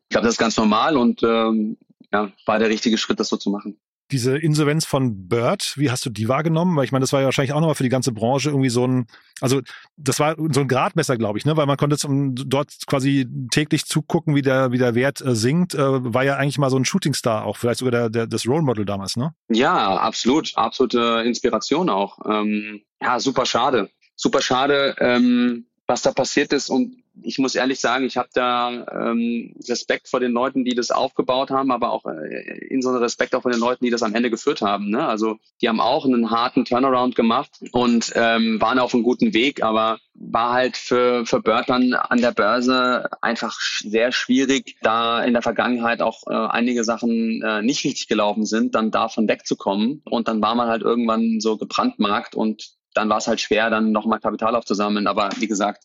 glaube, das ist ganz normal und ähm, ja, war der richtige Schritt, das so zu machen diese Insolvenz von Bird, wie hast du die wahrgenommen? Weil ich meine, das war ja wahrscheinlich auch nochmal für die ganze Branche irgendwie so ein, also das war so ein Gradmesser, glaube ich, ne? Weil man konnte zum, dort quasi täglich zugucken, wie der, wie der Wert äh, sinkt. Äh, war ja eigentlich mal so ein Shootingstar auch, vielleicht sogar der, der, das Role Model damals, ne? Ja, absolut. Absolute Inspiration auch. Ähm, ja, super schade. Super schade, ähm, was da passiert ist und ich muss ehrlich sagen, ich habe da ähm, Respekt vor den Leuten, die das aufgebaut haben, aber auch äh, insbesondere Respekt auch vor den Leuten, die das am Ende geführt haben. Ne? Also die haben auch einen harten Turnaround gemacht und ähm, waren auf einem guten Weg, aber war halt für, für dann an der Börse einfach sehr schwierig, da in der Vergangenheit auch äh, einige Sachen äh, nicht richtig gelaufen sind, dann davon wegzukommen. Und dann war man halt irgendwann so gebrandmarkt und dann war es halt schwer, dann nochmal Kapital aufzusammeln. Aber wie gesagt,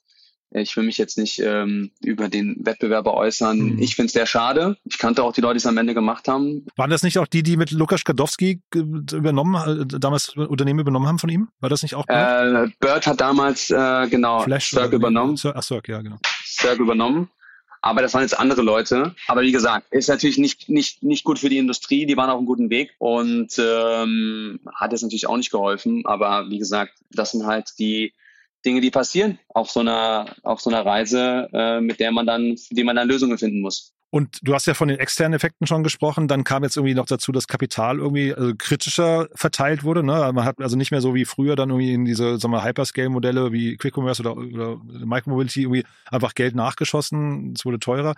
ich will mich jetzt nicht ähm, über den Wettbewerber äußern. Hm. Ich finde es sehr schade. Ich kannte auch die Leute, die es am Ende gemacht haben. Waren das nicht auch die, die mit Lukas Kadowski übernommen, äh, damals Unternehmen übernommen haben von ihm? War das nicht auch Bird? Äh, Bird hat damals äh, genau Flash Cirque übernommen. Ach Cirque, ja genau. Cirque übernommen. Aber das waren jetzt andere Leute. Aber wie gesagt, ist natürlich nicht, nicht, nicht gut für die Industrie. Die waren auf einem guten Weg und ähm, hat es natürlich auch nicht geholfen. Aber wie gesagt, das sind halt die Dinge, die passieren auf so einer, auf so einer Reise, äh, mit der man dann, die man dann Lösungen finden muss. Und du hast ja von den externen Effekten schon gesprochen. Dann kam jetzt irgendwie noch dazu, dass Kapital irgendwie also kritischer verteilt wurde. Ne? Man hat also nicht mehr so wie früher dann irgendwie in diese sagen wir, Hyperscale-Modelle wie Quick Commerce oder, oder Micromobility irgendwie einfach Geld nachgeschossen. Es wurde teurer.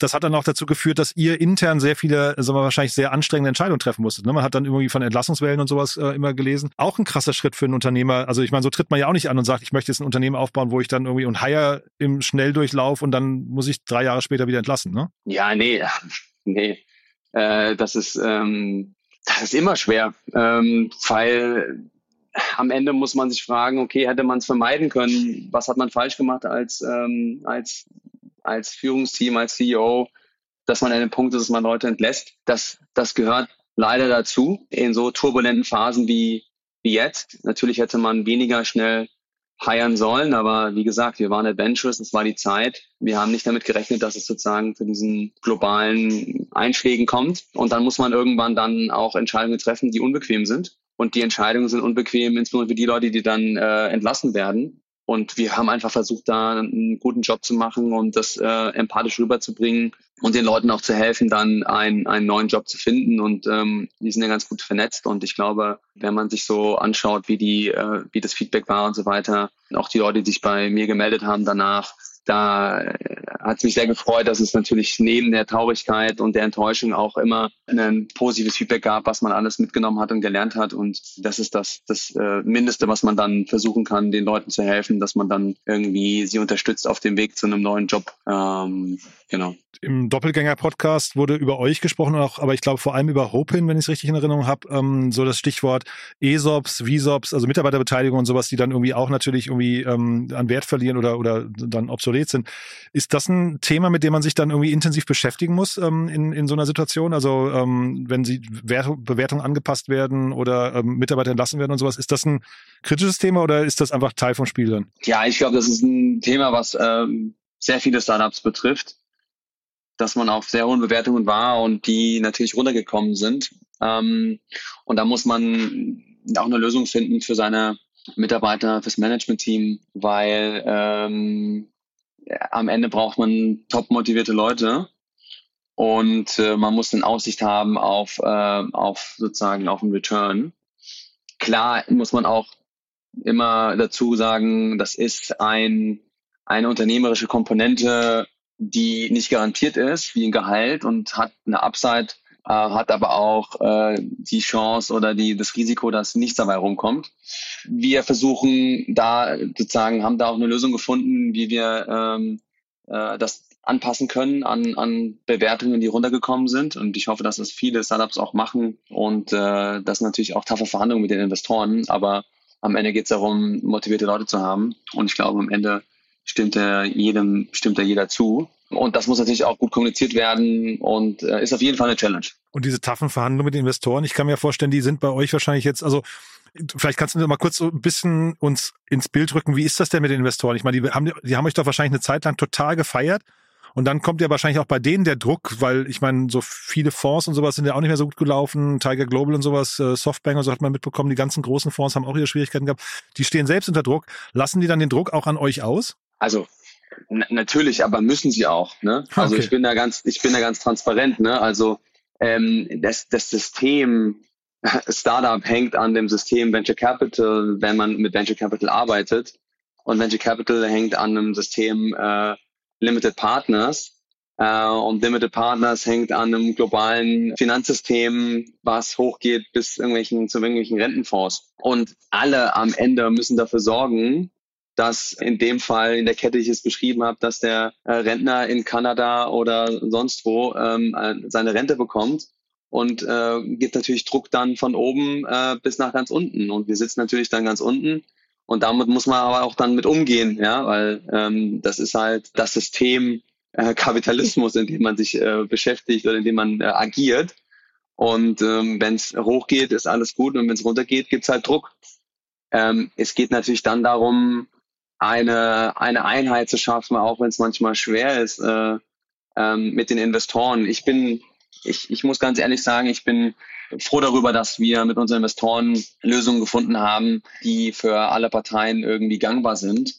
Das hat dann auch dazu geführt, dass ihr intern sehr viele, sagen wir, wahrscheinlich sehr anstrengende Entscheidungen treffen musstet. Ne? Man hat dann irgendwie von Entlassungswellen und sowas äh, immer gelesen. Auch ein krasser Schritt für einen Unternehmer. Also ich meine, so tritt man ja auch nicht an und sagt, ich möchte jetzt ein Unternehmen aufbauen, wo ich dann irgendwie und hire im Schnelldurchlauf und dann muss ich drei Jahre später wieder entlassen. Ne? Nee, nee. Äh, das ist ähm, das ist immer schwer, ähm, weil am Ende muss man sich fragen, okay, hätte man es vermeiden können? Was hat man falsch gemacht als ähm, als als Führungsteam, als CEO, dass man an dem Punkt ist, dass man Leute entlässt? Das das gehört leider dazu in so turbulenten Phasen wie wie jetzt. Natürlich hätte man weniger schnell heiern sollen. Aber wie gesagt, wir waren adventurous, es war die Zeit. Wir haben nicht damit gerechnet, dass es sozusagen zu diesen globalen Einschlägen kommt. Und dann muss man irgendwann dann auch Entscheidungen treffen, die unbequem sind. Und die Entscheidungen sind unbequem, insbesondere für die Leute, die dann äh, entlassen werden. Und wir haben einfach versucht, da einen guten Job zu machen und das äh, empathisch rüberzubringen und den Leuten auch zu helfen, dann einen, einen neuen Job zu finden. Und ähm, die sind ja ganz gut vernetzt. Und ich glaube, wenn man sich so anschaut, wie die, äh, wie das Feedback war und so weiter, auch die Leute, die sich bei mir gemeldet haben danach, da äh, hat es mich sehr gefreut, dass es natürlich neben der Traurigkeit und der Enttäuschung auch immer ein positives Feedback gab, was man alles mitgenommen hat und gelernt hat. Und das ist das, das äh, Mindeste, was man dann versuchen kann, den Leuten zu helfen, dass man dann irgendwie sie unterstützt auf dem Weg zu einem neuen Job. Ähm, genau im Doppelgänger-Podcast wurde über euch gesprochen, auch, aber ich glaube vor allem über Hopin, wenn ich es richtig in Erinnerung habe, ähm, so das Stichwort ESOPs, VSOPs, also Mitarbeiterbeteiligung und sowas, die dann irgendwie auch natürlich irgendwie ähm, an Wert verlieren oder, oder dann obsolet sind. Ist das ein Thema, mit dem man sich dann irgendwie intensiv beschäftigen muss ähm, in, in so einer Situation? Also ähm, wenn sie Wert Bewertungen angepasst werden oder ähm, Mitarbeiter entlassen werden und sowas, ist das ein kritisches Thema oder ist das einfach Teil vom Spiel dann? Ja, ich glaube, das ist ein Thema, was ähm, sehr viele Startups betrifft dass man auf sehr hohen Bewertungen war und die natürlich runtergekommen sind. Ähm, und da muss man auch eine Lösung finden für seine Mitarbeiter, fürs Management-Team, weil ähm, am Ende braucht man top motivierte Leute und äh, man muss eine Aussicht haben auf, äh, auf sozusagen auf einen Return. Klar muss man auch immer dazu sagen, das ist ein, eine unternehmerische Komponente die nicht garantiert ist, wie ein Gehalt und hat eine Upside, äh, hat aber auch äh, die Chance oder die, das Risiko, dass nichts dabei rumkommt. Wir versuchen da sozusagen, haben da auch eine Lösung gefunden, wie wir ähm, äh, das anpassen können an, an Bewertungen, die runtergekommen sind. Und ich hoffe, dass das viele Startups auch machen und äh, das natürlich auch taffe Verhandlungen mit den Investoren. Aber am Ende geht es darum, motivierte Leute zu haben. Und ich glaube, am Ende stimmt er jedem, stimmt er jeder zu. Und das muss natürlich auch gut kommuniziert werden und äh, ist auf jeden Fall eine Challenge. Und diese taffen Verhandlungen mit den Investoren, ich kann mir vorstellen, die sind bei euch wahrscheinlich jetzt, also vielleicht kannst du mal kurz so ein bisschen uns ins Bild rücken. Wie ist das denn mit den Investoren? Ich meine, die haben, die haben euch doch wahrscheinlich eine Zeit lang total gefeiert. Und dann kommt ja wahrscheinlich auch bei denen der Druck, weil ich meine, so viele Fonds und sowas sind ja auch nicht mehr so gut gelaufen. Tiger Global und sowas, äh, Softbank und so hat man mitbekommen. Die ganzen großen Fonds haben auch ihre Schwierigkeiten gehabt. Die stehen selbst unter Druck. Lassen die dann den Druck auch an euch aus? Also natürlich, aber müssen sie auch. Ne? Also okay. ich bin da ganz, ich bin da ganz transparent. Ne? Also ähm, das, das System Startup hängt an dem System Venture Capital, wenn man mit Venture Capital arbeitet. Und Venture Capital hängt an einem System äh, Limited Partners. Äh, und Limited Partners hängt an einem globalen Finanzsystem, was hochgeht bis irgendwelchen, zu irgendwelchen Rentenfonds. Und alle am Ende müssen dafür sorgen, dass in dem Fall in der Kette, die ich es beschrieben habe, dass der äh, Rentner in Kanada oder sonst wo ähm, äh, seine Rente bekommt und äh, gibt natürlich Druck dann von oben äh, bis nach ganz unten. Und wir sitzen natürlich dann ganz unten. Und damit muss man aber auch dann mit umgehen, ja, weil ähm, das ist halt das System äh, Kapitalismus, in dem man sich äh, beschäftigt oder in dem man äh, agiert. Und ähm, wenn es hochgeht, ist alles gut und wenn es runtergeht, gibt's halt Druck. Ähm, es geht natürlich dann darum, eine, eine Einheit zu schaffen, auch wenn es manchmal schwer ist äh, ähm, mit den Investoren. Ich bin ich, ich muss ganz ehrlich sagen, ich bin froh darüber, dass wir mit unseren Investoren Lösungen gefunden haben, die für alle Parteien irgendwie gangbar sind.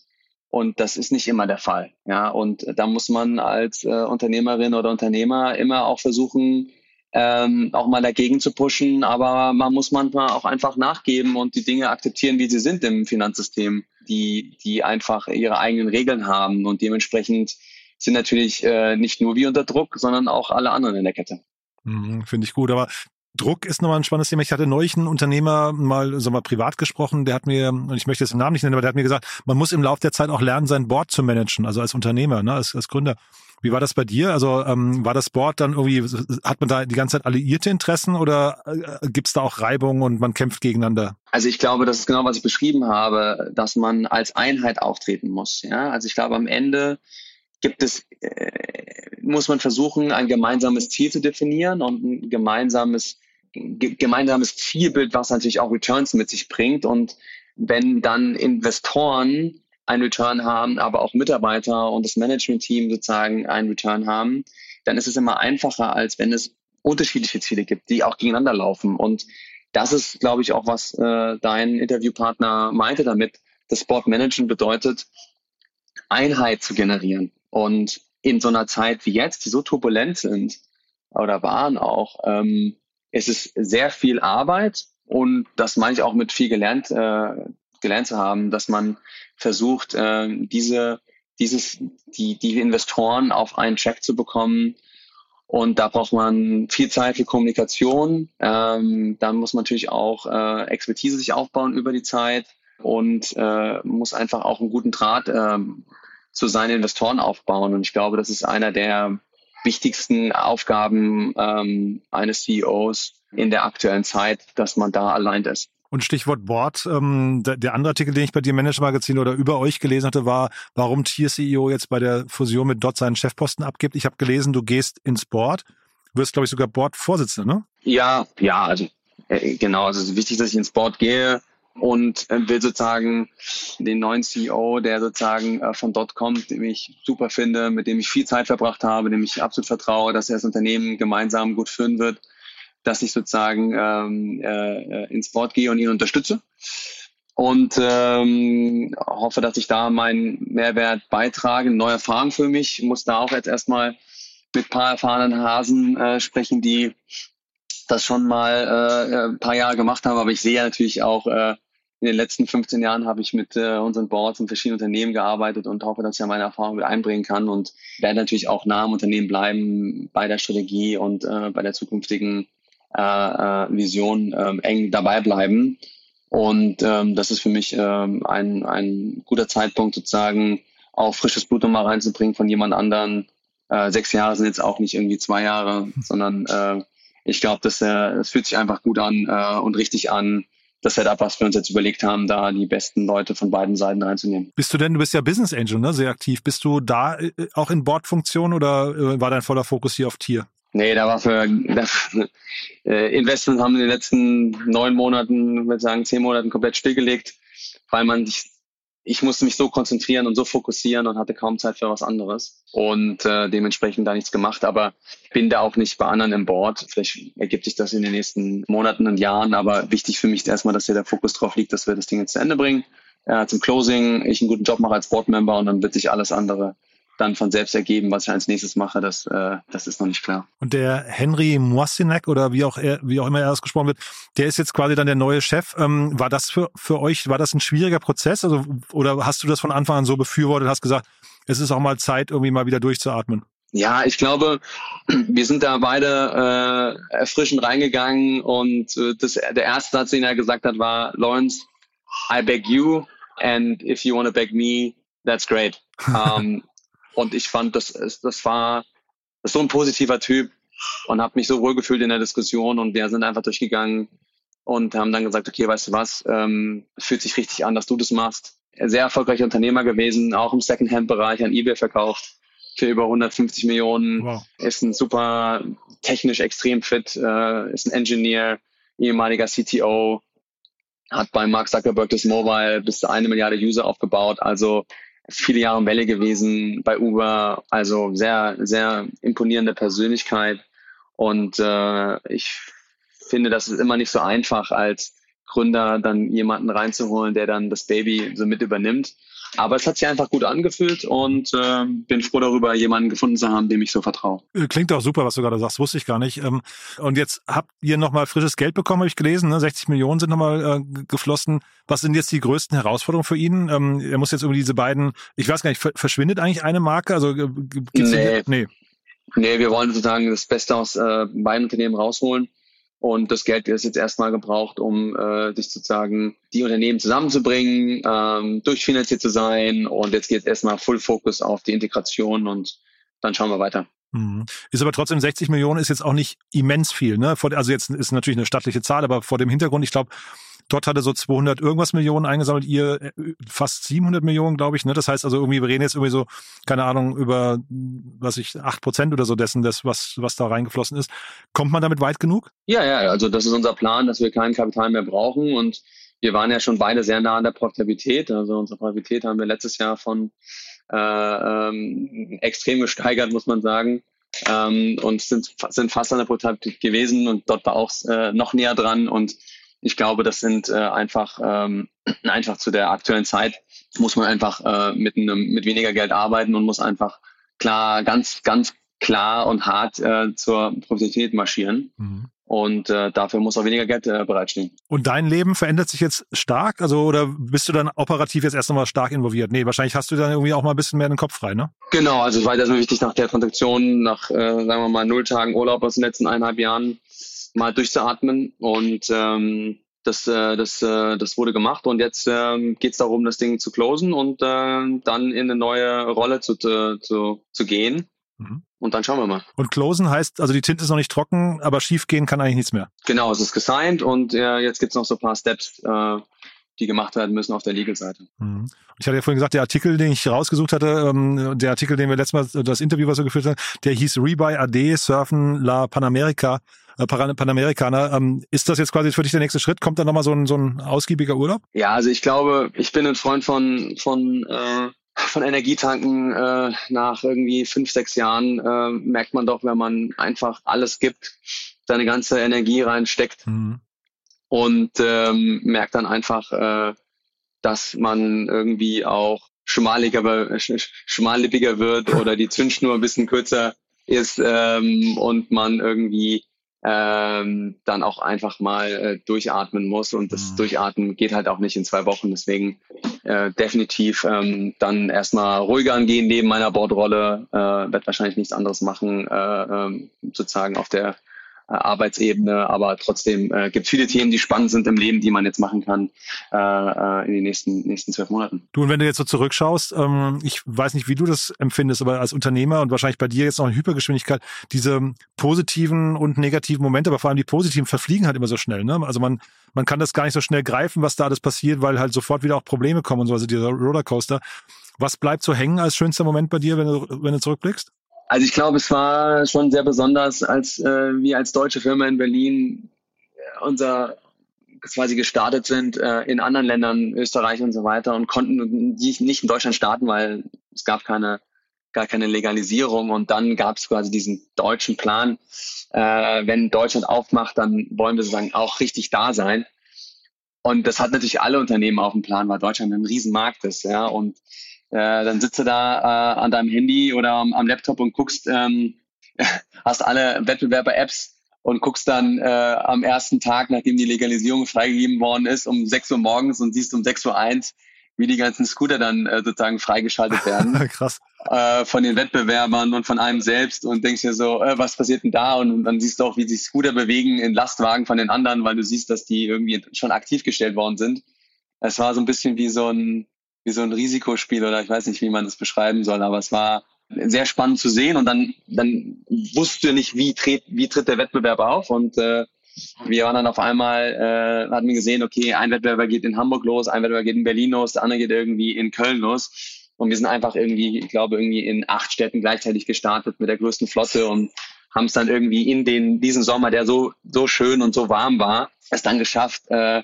Und das ist nicht immer der Fall. Ja, und da muss man als äh, Unternehmerin oder Unternehmer immer auch versuchen, ähm, auch mal dagegen zu pushen. Aber man muss manchmal auch einfach nachgeben und die Dinge akzeptieren, wie sie sind im Finanzsystem, die, die einfach ihre eigenen Regeln haben und dementsprechend sind natürlich äh, nicht nur wir unter Druck, sondern auch alle anderen in der Kette. Mhm, Finde ich gut, aber Druck ist nochmal ein spannendes Thema. Ich hatte neulich einen Unternehmer mal, so mal privat gesprochen, der hat mir, und ich möchte jetzt den Namen nicht nennen, aber der hat mir gesagt, man muss im Laufe der Zeit auch lernen, sein Board zu managen, also als Unternehmer, ne, als, als Gründer. Wie war das bei dir? Also ähm, war das Board dann irgendwie, hat man da die ganze Zeit alliierte Interessen oder äh, gibt es da auch Reibung und man kämpft gegeneinander? Also ich glaube, das ist genau, was ich beschrieben habe, dass man als Einheit auftreten muss. Ja? Also ich glaube, am Ende gibt es, äh, muss man versuchen, ein gemeinsames Ziel zu definieren und ein gemeinsames, gemeinsames Zielbild, was natürlich auch Returns mit sich bringt. Und wenn dann Investoren ein Return haben, aber auch Mitarbeiter und das Management-Team sozusagen einen Return haben, dann ist es immer einfacher, als wenn es unterschiedliche Ziele gibt, die auch gegeneinander laufen. Und das ist, glaube ich, auch, was äh, dein Interviewpartner meinte damit. Das Sport Management bedeutet, Einheit zu generieren. Und in so einer Zeit wie jetzt, die so turbulent sind oder waren auch, ähm, es ist sehr viel Arbeit und das meine ich auch mit viel gelernt, äh, gelernt zu haben, dass man versucht, äh, diese, dieses, die, die Investoren auf einen Check zu bekommen. Und da braucht man viel Zeit für Kommunikation. Ähm, dann muss man natürlich auch äh, Expertise sich aufbauen über die Zeit und äh, muss einfach auch einen guten Draht ähm, zu seinen Investoren aufbauen. Und ich glaube, das ist einer der wichtigsten Aufgaben ähm, eines CEOs in der aktuellen Zeit, dass man da allein ist. Und Stichwort Board, ähm, der, der, andere Artikel, den ich bei dir Manager Magazin oder über euch gelesen hatte, war, warum Tier CEO jetzt bei der Fusion mit Dot seinen Chefposten abgibt. Ich habe gelesen, du gehst ins Board, wirst, glaube ich, sogar Board-Vorsitzender, ne? Ja, ja, also äh, genau, also es ist wichtig, dass ich ins Board gehe und äh, will sozusagen den neuen CEO, der sozusagen äh, von dort kommt, den ich super finde, mit dem ich viel Zeit verbracht habe, dem ich absolut vertraue, dass er das Unternehmen gemeinsam gut führen wird, dass ich sozusagen ähm, äh, ins Board gehe und ihn unterstütze. Und ähm, hoffe, dass ich da meinen Mehrwert beitrage, neue Erfahrung für mich. Ich muss da auch jetzt erstmal mit ein paar erfahrenen Hasen äh, sprechen, die das schon mal äh, ein paar Jahre gemacht haben, aber ich sehe natürlich auch äh, in den letzten 15 Jahren habe ich mit äh, unseren Boards und verschiedenen Unternehmen gearbeitet und hoffe, dass ich meine Erfahrung mit einbringen kann und werde natürlich auch nah am Unternehmen bleiben bei der Strategie und äh, bei der zukünftigen äh, äh, Vision äh, eng dabei bleiben. Und ähm, das ist für mich ähm, ein, ein guter Zeitpunkt sozusagen auch frisches Blut nochmal reinzubringen von jemand anderen äh, sechs Jahre sind jetzt auch nicht irgendwie zwei Jahre, sondern äh, ich glaube, das, äh, das fühlt sich einfach gut an äh, und richtig an. Das Setup, was wir uns jetzt überlegt haben, da die besten Leute von beiden Seiten reinzunehmen. Bist du denn, du bist ja Business Angel, ne, sehr aktiv. Bist du da äh, auch in Bordfunktion oder äh, war dein voller Fokus hier auf Tier? Nee, da war für das, äh, Investment haben in den letzten neun Monaten, würde sagen zehn Monaten komplett stillgelegt, weil man sich ich musste mich so konzentrieren und so fokussieren und hatte kaum Zeit für was anderes und äh, dementsprechend da nichts gemacht, aber bin da auch nicht bei anderen im Board. Vielleicht ergibt sich das in den nächsten Monaten und Jahren, aber wichtig für mich ist erstmal, dass hier der Fokus drauf liegt, dass wir das Ding jetzt zu Ende bringen. Äh, zum Closing, ich einen guten Job mache als Boardmember und dann wird sich alles andere dann von selbst ergeben, was ich als nächstes mache, das, äh, das ist noch nicht klar. Und der Henry Moisinek oder wie auch er, wie auch immer er ausgesprochen wird, der ist jetzt quasi dann der neue Chef. Ähm, war das für, für euch, war das ein schwieriger Prozess? Also, oder hast du das von Anfang an so befürwortet, hast gesagt, es ist auch mal Zeit, irgendwie mal wieder durchzuatmen? Ja, ich glaube, wir sind da beide äh, erfrischend reingegangen und äh, das, der erste Satz, den er gesagt hat, war, Lawrence, I beg you and if you want to beg me, that's great. um, Und ich fand, das, das war das so ein positiver Typ und habe mich so wohl gefühlt in der Diskussion und wir sind einfach durchgegangen und haben dann gesagt, okay, weißt du was, ähm, fühlt sich richtig an, dass du das machst. Sehr erfolgreicher Unternehmer gewesen, auch im Secondhand-Bereich an eBay verkauft für über 150 Millionen, wow. ist ein super technisch extrem fit, äh, ist ein Engineer, ehemaliger CTO, hat bei Mark Zuckerberg das Mobile bis zu eine Milliarde User aufgebaut. Also viele Jahre Welle gewesen bei Uber, also sehr, sehr imponierende Persönlichkeit. Und äh, ich finde, das ist immer nicht so einfach als Gründer dann jemanden reinzuholen, der dann das Baby so mit übernimmt. Aber es hat sich einfach gut angefühlt und äh, bin froh darüber, jemanden gefunden zu haben, dem ich so vertraue. Äh, klingt auch super, was du gerade sagst, wusste ich gar nicht. Ähm, und jetzt habt ihr nochmal frisches Geld bekommen, habe ich gelesen. Ne? 60 Millionen sind nochmal äh, geflossen. Was sind jetzt die größten Herausforderungen für ihn? Ähm, er muss jetzt irgendwie diese beiden, ich weiß gar nicht, verschwindet eigentlich eine Marke? Also äh, gibt's nee. nee. Nee, wir wollen sozusagen das Beste aus äh, beiden Unternehmen rausholen. Und das Geld wird jetzt erstmal gebraucht, um äh, sich sozusagen die Unternehmen zusammenzubringen, ähm, durchfinanziert zu sein. Und jetzt geht es erstmal Full Focus auf die Integration und dann schauen wir weiter. Mhm. Ist aber trotzdem 60 Millionen ist jetzt auch nicht immens viel. Ne? Also jetzt ist natürlich eine stattliche Zahl, aber vor dem Hintergrund, ich glaube, Dort hatte so 200 irgendwas Millionen eingesammelt, ihr äh, fast 700 Millionen, glaube ich. Ne? Das heißt also irgendwie, wir reden jetzt irgendwie so, keine Ahnung, über, was ich, acht Prozent oder so dessen, das, was, was da reingeflossen ist. Kommt man damit weit genug? Ja, ja, also das ist unser Plan, dass wir kein Kapital mehr brauchen und wir waren ja schon beide sehr nah an der Profitabilität. Also unsere Profitabilität haben wir letztes Jahr von äh, ähm, extrem gesteigert, muss man sagen. Ähm, und sind, sind fast an der Profitabilität gewesen und dort war auch äh, noch näher dran und ich glaube, das sind äh, einfach, ähm, einfach zu der aktuellen Zeit muss man einfach äh, mit, einem, mit weniger Geld arbeiten und muss einfach klar, ganz, ganz klar und hart äh, zur Profitabilität marschieren. Mhm. Und äh, dafür muss auch weniger Geld äh, bereitstehen. Und dein Leben verändert sich jetzt stark? Also oder bist du dann operativ jetzt erst einmal stark involviert? Nee, wahrscheinlich hast du dann irgendwie auch mal ein bisschen mehr den Kopf frei, ne? Genau, also es war erstmal wichtig nach der Transaktion, nach, äh, sagen wir mal, null Tagen Urlaub aus den letzten eineinhalb Jahren, mal durchzuatmen und ähm, das, äh, das, äh, das wurde gemacht und jetzt äh, geht es darum, das Ding zu closen und äh, dann in eine neue Rolle zu, zu, zu gehen. Mhm. Und dann schauen wir mal. Und closen heißt, also die Tinte ist noch nicht trocken, aber schief gehen kann eigentlich nichts mehr. Genau, es ist gesigned und äh, jetzt gibt's noch so ein paar Steps, äh, die gemacht werden müssen auf der Legal-Seite. Mhm. Ich hatte ja vorhin gesagt, der Artikel, den ich rausgesucht hatte, ähm, der Artikel, den wir letztes Mal, das Interview, was wir geführt haben, der hieß Rebuy AD Surfen La Panamerica äh, Panamerikaner. Ähm, ist das jetzt quasi für dich der nächste Schritt? Kommt da nochmal so ein, so ein ausgiebiger Urlaub? Ja, also ich glaube, ich bin ein Freund von, von, äh, von Energietanken. Äh, nach irgendwie fünf, sechs Jahren äh, merkt man doch, wenn man einfach alles gibt, seine ganze Energie reinsteckt mhm. und ähm, merkt dann einfach, äh, dass man irgendwie auch schmaliger, schmallippiger wird oder die Zündschnur ein bisschen kürzer ist ähm, und man irgendwie ähm, dann auch einfach mal äh, durchatmen muss. Und das mhm. Durchatmen geht halt auch nicht in zwei Wochen. Deswegen äh, definitiv ähm, dann erstmal ruhiger angehen neben meiner Bordrolle. Äh, wird wahrscheinlich nichts anderes machen, äh, ähm, sozusagen auf der Arbeitsebene, aber trotzdem äh, gibt viele Themen, die spannend sind im Leben, die man jetzt machen kann äh, äh, in den nächsten nächsten zwölf Monaten. Du und wenn du jetzt so zurückschaust, ähm, ich weiß nicht, wie du das empfindest, aber als Unternehmer und wahrscheinlich bei dir jetzt noch in Hypergeschwindigkeit, diese positiven und negativen Momente, aber vor allem die positiven verfliegen halt immer so schnell. Ne? Also man man kann das gar nicht so schnell greifen, was da alles passiert, weil halt sofort wieder auch Probleme kommen und so, also dieser Rollercoaster. Was bleibt so hängen als schönster Moment bei dir, wenn du, wenn du zurückblickst? Also ich glaube, es war schon sehr besonders, als äh, wir als deutsche Firma in Berlin äh, unser quasi gestartet sind äh, in anderen Ländern, Österreich und so weiter und konnten nicht in Deutschland starten, weil es gab keine gar keine Legalisierung und dann gab es quasi diesen deutschen Plan, äh, wenn Deutschland aufmacht, dann wollen wir sozusagen auch richtig da sein. Und das hat natürlich alle Unternehmen auf dem Plan, weil Deutschland ein Riesenmarkt ist, ja. Und äh, dann sitzt du da äh, an deinem Handy oder am, am Laptop und guckst, ähm, hast alle Wettbewerber-Apps und guckst dann äh, am ersten Tag, nachdem die Legalisierung freigegeben worden ist, um 6 Uhr morgens und siehst um 6 Uhr eins, wie die ganzen Scooter dann äh, sozusagen freigeschaltet werden. Krass. Äh, von den Wettbewerbern und von einem selbst und denkst dir so, äh, was passiert denn da? Und, und dann siehst du auch, wie sich Scooter bewegen in Lastwagen von den anderen, weil du siehst, dass die irgendwie schon aktiv gestellt worden sind. Es war so ein bisschen wie so ein wie so ein Risikospiel oder ich weiß nicht, wie man das beschreiben soll, aber es war sehr spannend zu sehen und dann, dann wusste nicht, wie tritt, wie tritt der Wettbewerb auf und äh, wir waren dann auf einmal, äh, hatten gesehen, okay, ein Wettbewerber geht in Hamburg los, ein Wettbewerber geht in Berlin los, der andere geht irgendwie in Köln los. Und wir sind einfach irgendwie, ich glaube, irgendwie in acht Städten gleichzeitig gestartet mit der größten Flotte und haben es dann irgendwie in den, diesen Sommer, der so, so schön und so warm war, es dann geschafft, äh,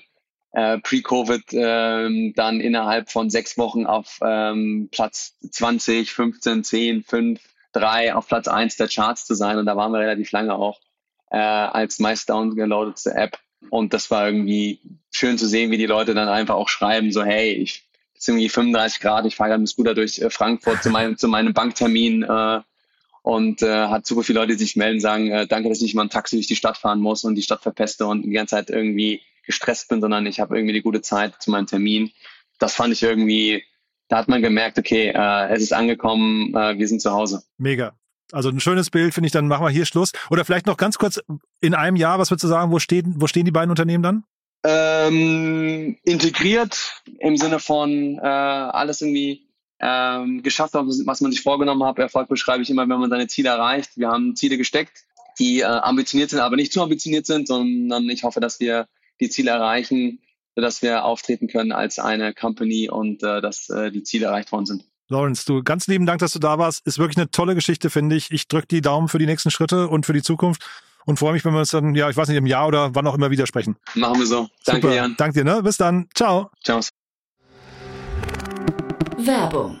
äh, pre-Covid ähm, dann innerhalb von sechs Wochen auf ähm, Platz 20, 15, 10, 5, 3 auf Platz 1 der Charts zu sein. Und da waren wir relativ lange auch äh, als meist downgeloadetste App. Und das war irgendwie schön zu sehen, wie die Leute dann einfach auch schreiben, so hey, ich ist irgendwie 35 Grad, ich fahre gerade mit dem Scooter durch äh, Frankfurt zu meinem, zu meinem Banktermin äh, und äh, hat super viele Leute, die sich melden, sagen, äh, danke, dass ich mal ein Taxi durch die Stadt fahren muss und die Stadt verpeste und die ganze Zeit irgendwie gestresst bin, sondern ich habe irgendwie die gute Zeit zu meinem Termin. Das fand ich irgendwie, da hat man gemerkt, okay, äh, es ist angekommen, äh, wir sind zu Hause. Mega. Also ein schönes Bild, finde ich, dann machen wir hier Schluss. Oder vielleicht noch ganz kurz in einem Jahr, was würdest du sagen, wo stehen, wo stehen die beiden Unternehmen dann? Ähm, integriert im Sinne von äh, alles irgendwie ähm, geschafft was man sich vorgenommen hat. Erfolg beschreibe ich immer, wenn man seine Ziele erreicht. Wir haben Ziele gesteckt, die äh, ambitioniert sind, aber nicht zu ambitioniert sind, sondern ich hoffe, dass wir die Ziele erreichen, sodass wir auftreten können als eine Company und äh, dass äh, die Ziele erreicht worden sind. Lawrence, du ganz lieben Dank, dass du da warst. Ist wirklich eine tolle Geschichte, finde ich. Ich drücke die Daumen für die nächsten Schritte und für die Zukunft und freue mich, wenn wir uns dann, ja, ich weiß nicht, im Jahr oder wann auch immer wieder sprechen. Machen wir so. Danke, Super. Jan. Danke dir, ne? Bis dann. Ciao. Ciao. Werbung.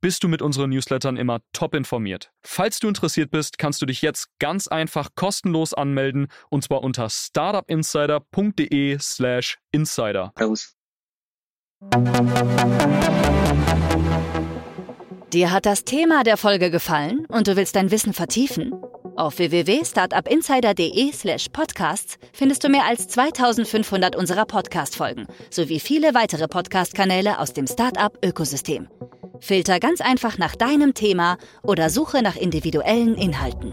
bist du mit unseren Newslettern immer top informiert. Falls du interessiert bist, kannst du dich jetzt ganz einfach kostenlos anmelden und zwar unter startupinsider.de/slash insider. Servus. Dir hat das Thema der Folge gefallen und du willst dein Wissen vertiefen? Auf www.startupinsider.de slash podcasts findest du mehr als 2500 unserer Podcast-Folgen sowie viele weitere Podcast-Kanäle aus dem Startup-Ökosystem. Filter ganz einfach nach deinem Thema oder suche nach individuellen Inhalten.